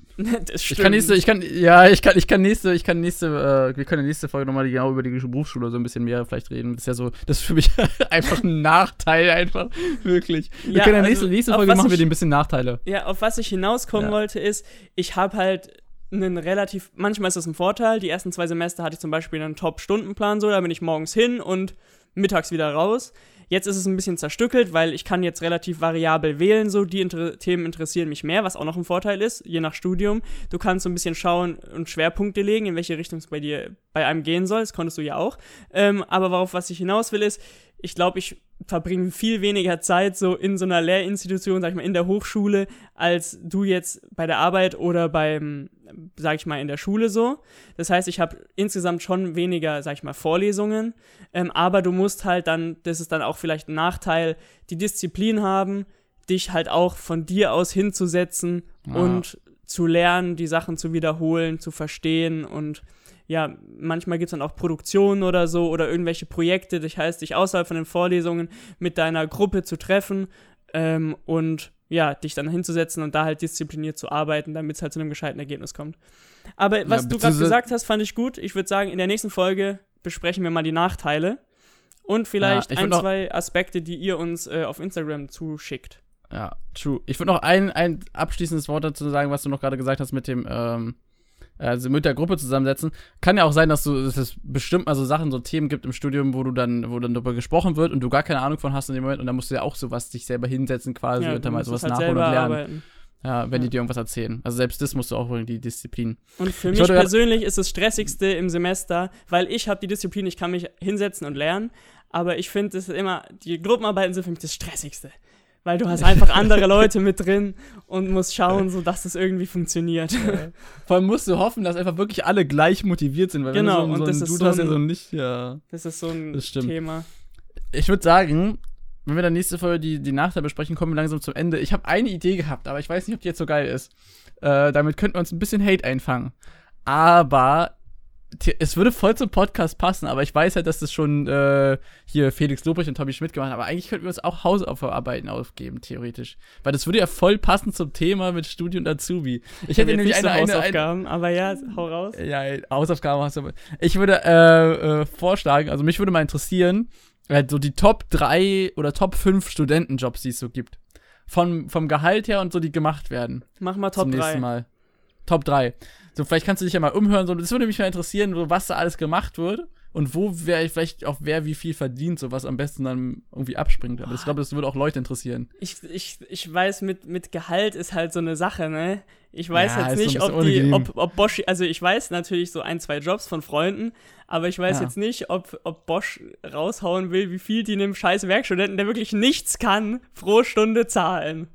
das Ich kann nächste, ich kann, ja, ich kann, ich kann nächste, ich kann nächste, äh, wir können in der nächsten Folge nochmal genau über die Berufsschule so ein bisschen mehr vielleicht reden. Das ist ja so, das ist für mich einfach ein Nachteil, einfach, wirklich. Wir Ja, können in der also, auf Folge machen wir ich- dir ein bisschen Nachteile. Ja, auf was ich hinauskommen Ja. wollte, ist, ich habe halt einen relativ, manchmal ist das ein Vorteil. Die ersten zwei Semester hatte ich zum Beispiel einen Top-Stundenplan, so, da bin ich morgens hin und mittags wieder raus. Jetzt ist es ein bisschen zerstückelt, weil ich kann jetzt relativ variabel wählen, so die Inter Themen interessieren mich mehr, was auch noch ein Vorteil ist, je nach Studium. Du kannst so ein bisschen schauen und Schwerpunkte legen, in welche Richtung es bei dir, bei einem gehen soll. Das konntest du ja auch. Ähm, aber worauf was ich hinaus will, ist, ich glaube, ich verbringe viel weniger Zeit so in so einer Lehrinstitution, sag ich mal, in der Hochschule, als du jetzt bei der Arbeit oder beim, sag ich mal, in der Schule so. Das heißt, ich habe insgesamt schon weniger, sag ich mal, Vorlesungen, ähm, aber du musst halt dann, das ist dann auch vielleicht ein Nachteil, die Disziplin haben, dich halt auch von dir aus hinzusetzen Ja. und zu lernen, die Sachen zu wiederholen, zu verstehen und ja, manchmal gibt es dann auch Produktionen oder so oder irgendwelche Projekte, das heißt, dich außerhalb von den Vorlesungen mit deiner Gruppe zu treffen ähm, und ja, dich dann hinzusetzen und da halt diszipliniert zu arbeiten, damit es halt zu einem gescheiten Ergebnis kommt. Aber was Ja, du gerade gesagt hast, fand ich gut. Ich würde sagen, in der nächsten Folge besprechen wir mal die Nachteile und vielleicht ich ein, zwei Aspekte, die ihr uns äh, auf Instagram zuschickt. Ja, true. Ich würde noch ein, ein abschließendes Wort dazu sagen, was du noch gerade gesagt hast mit dem, ähm, also mit der Gruppe zusammensetzen. Kann ja auch sein, dass du, dass es bestimmt mal so Sachen, so Themen gibt im Studium, wo du dann, wo dann darüber gesprochen wird und du gar keine Ahnung von hast in dem Moment und dann musst du ja auch sowas dich selber hinsetzen quasi und du dann mal sowas halt nachholen und lernen. arbeiten. Ja, wenn Ja. die dir irgendwas erzählen. Also selbst das musst du auch irgendwie die Disziplin. Und für Ich mich persönlich ist das Stressigste im Semester, weil ich habe die Disziplin, ich kann mich hinsetzen und lernen, aber ich finde es immer, die Gruppenarbeiten sind für mich das Stressigste. Weil du hast einfach andere Leute mit drin und musst schauen, so dass das irgendwie funktioniert. Vor allem musst du hoffen, dass einfach wirklich alle gleich motiviert sind, weil Genau, wenn du und so, das so ist ein so ein- so nicht, ja. Das ist so ein Das. Thema. Ich würde sagen, wenn wir dann nächste Folge die, die Nachteile besprechen, kommen wir langsam zum Ende. Ich habe eine Idee gehabt, aber ich weiß nicht, ob die jetzt so geil ist. Äh, damit könnten wir uns ein bisschen Hate einfangen. Aber es würde voll zum Podcast passen, aber ich weiß halt, dass das schon äh, hier Felix Lobrecht und Tommy Schmidt gemacht haben. Aber eigentlich könnten wir uns auch Hausaufgaben aufgeben, theoretisch. Weil das würde ja voll passen zum Thema mit Studio und Azubi. Ich hätte nämlich nicht so eine, eine, eine, Hausaufgaben, aber ja, hau raus. ja, Hausaufgaben hast du. Ich würde äh, äh, vorschlagen, also mich würde mal interessieren, halt so die Top 3 oder Top 5 Studentenjobs, die es so gibt. Von, vom Gehalt her und so, die gemacht werden. Mach mal zum Top nächsten 3. Mal. Top 3. So, vielleicht kannst du dich ja mal umhören. So, das würde mich mal interessieren, so, was da alles gemacht wird und wo wer vielleicht auch wer wie viel verdient, so was am besten dann irgendwie abspringt. Aber ich glaube, das würde auch Leute interessieren. Ich, ich, ich weiß, mit, mit Gehalt ist halt so eine Sache, ne? Ich weiß Ja, jetzt nicht, ob die, ob, ob Bosch, also ich weiß natürlich so ein, zwei Jobs von Freunden, aber ich weiß Ja. jetzt nicht, ob, ob Bosch raushauen will, wie viel die einem scheiß Werkstudenten, der wirklich nichts kann, pro Stunde zahlen.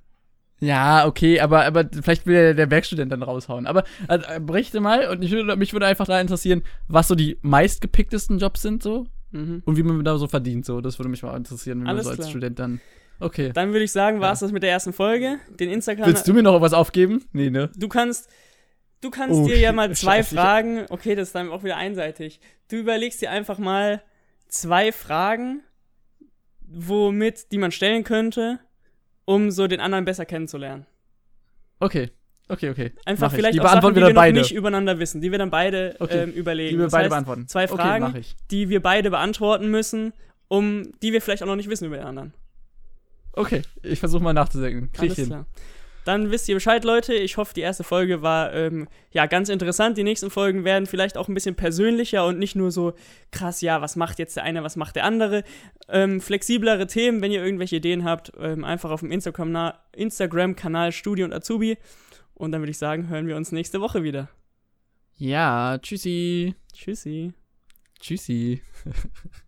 Ja, okay, aber, aber vielleicht will der, der Werkstudent dann raushauen. Aber äh, berichte mal und ich würde, mich würde einfach da interessieren, was so die meistgepicktesten Jobs sind so Mhm. und wie man da so verdient. So, das würde mich mal interessieren, wie man so als klar. Student dann. Okay. Dann würde ich sagen, war es Ja. das mit der ersten Folge. Den Instagram. Willst du mir noch was aufgeben? Nee, ne? Du kannst, du kannst Oh, dir ja mal zwei scheiße, Fragen, okay, das ist dann auch wieder einseitig. Du überlegst dir einfach mal zwei Fragen, womit, die man stellen könnte, um so den anderen besser kennenzulernen. Okay. Okay, okay. Einfach ich. vielleicht die auch Sachen, die wir wir beide. nicht übereinander wissen, die wir dann beide Okay. ähm, überlegen. die wir Das beide heißt, beantworten. zwei Okay, Fragen, ich. die wir beide beantworten müssen, um die wir vielleicht auch noch nicht wissen über den anderen. Okay, ich versuche mal nachzudenken. Krieg ich Alles hin. klar. Dann wisst ihr Bescheid, Leute. Ich hoffe, die erste Folge war ähm, ja ganz interessant. Die nächsten Folgen werden vielleicht auch ein bisschen persönlicher und nicht nur so krass, ja, was macht jetzt der eine, was macht der andere. Ähm, flexiblere Themen, wenn ihr irgendwelche Ideen habt, ähm, einfach auf dem Instagram- Instagram-Kanal Studi und Azubi. Und dann würde ich sagen, hören wir uns nächste Woche wieder. Ja, tschüssi. Tschüssi. Tschüssi.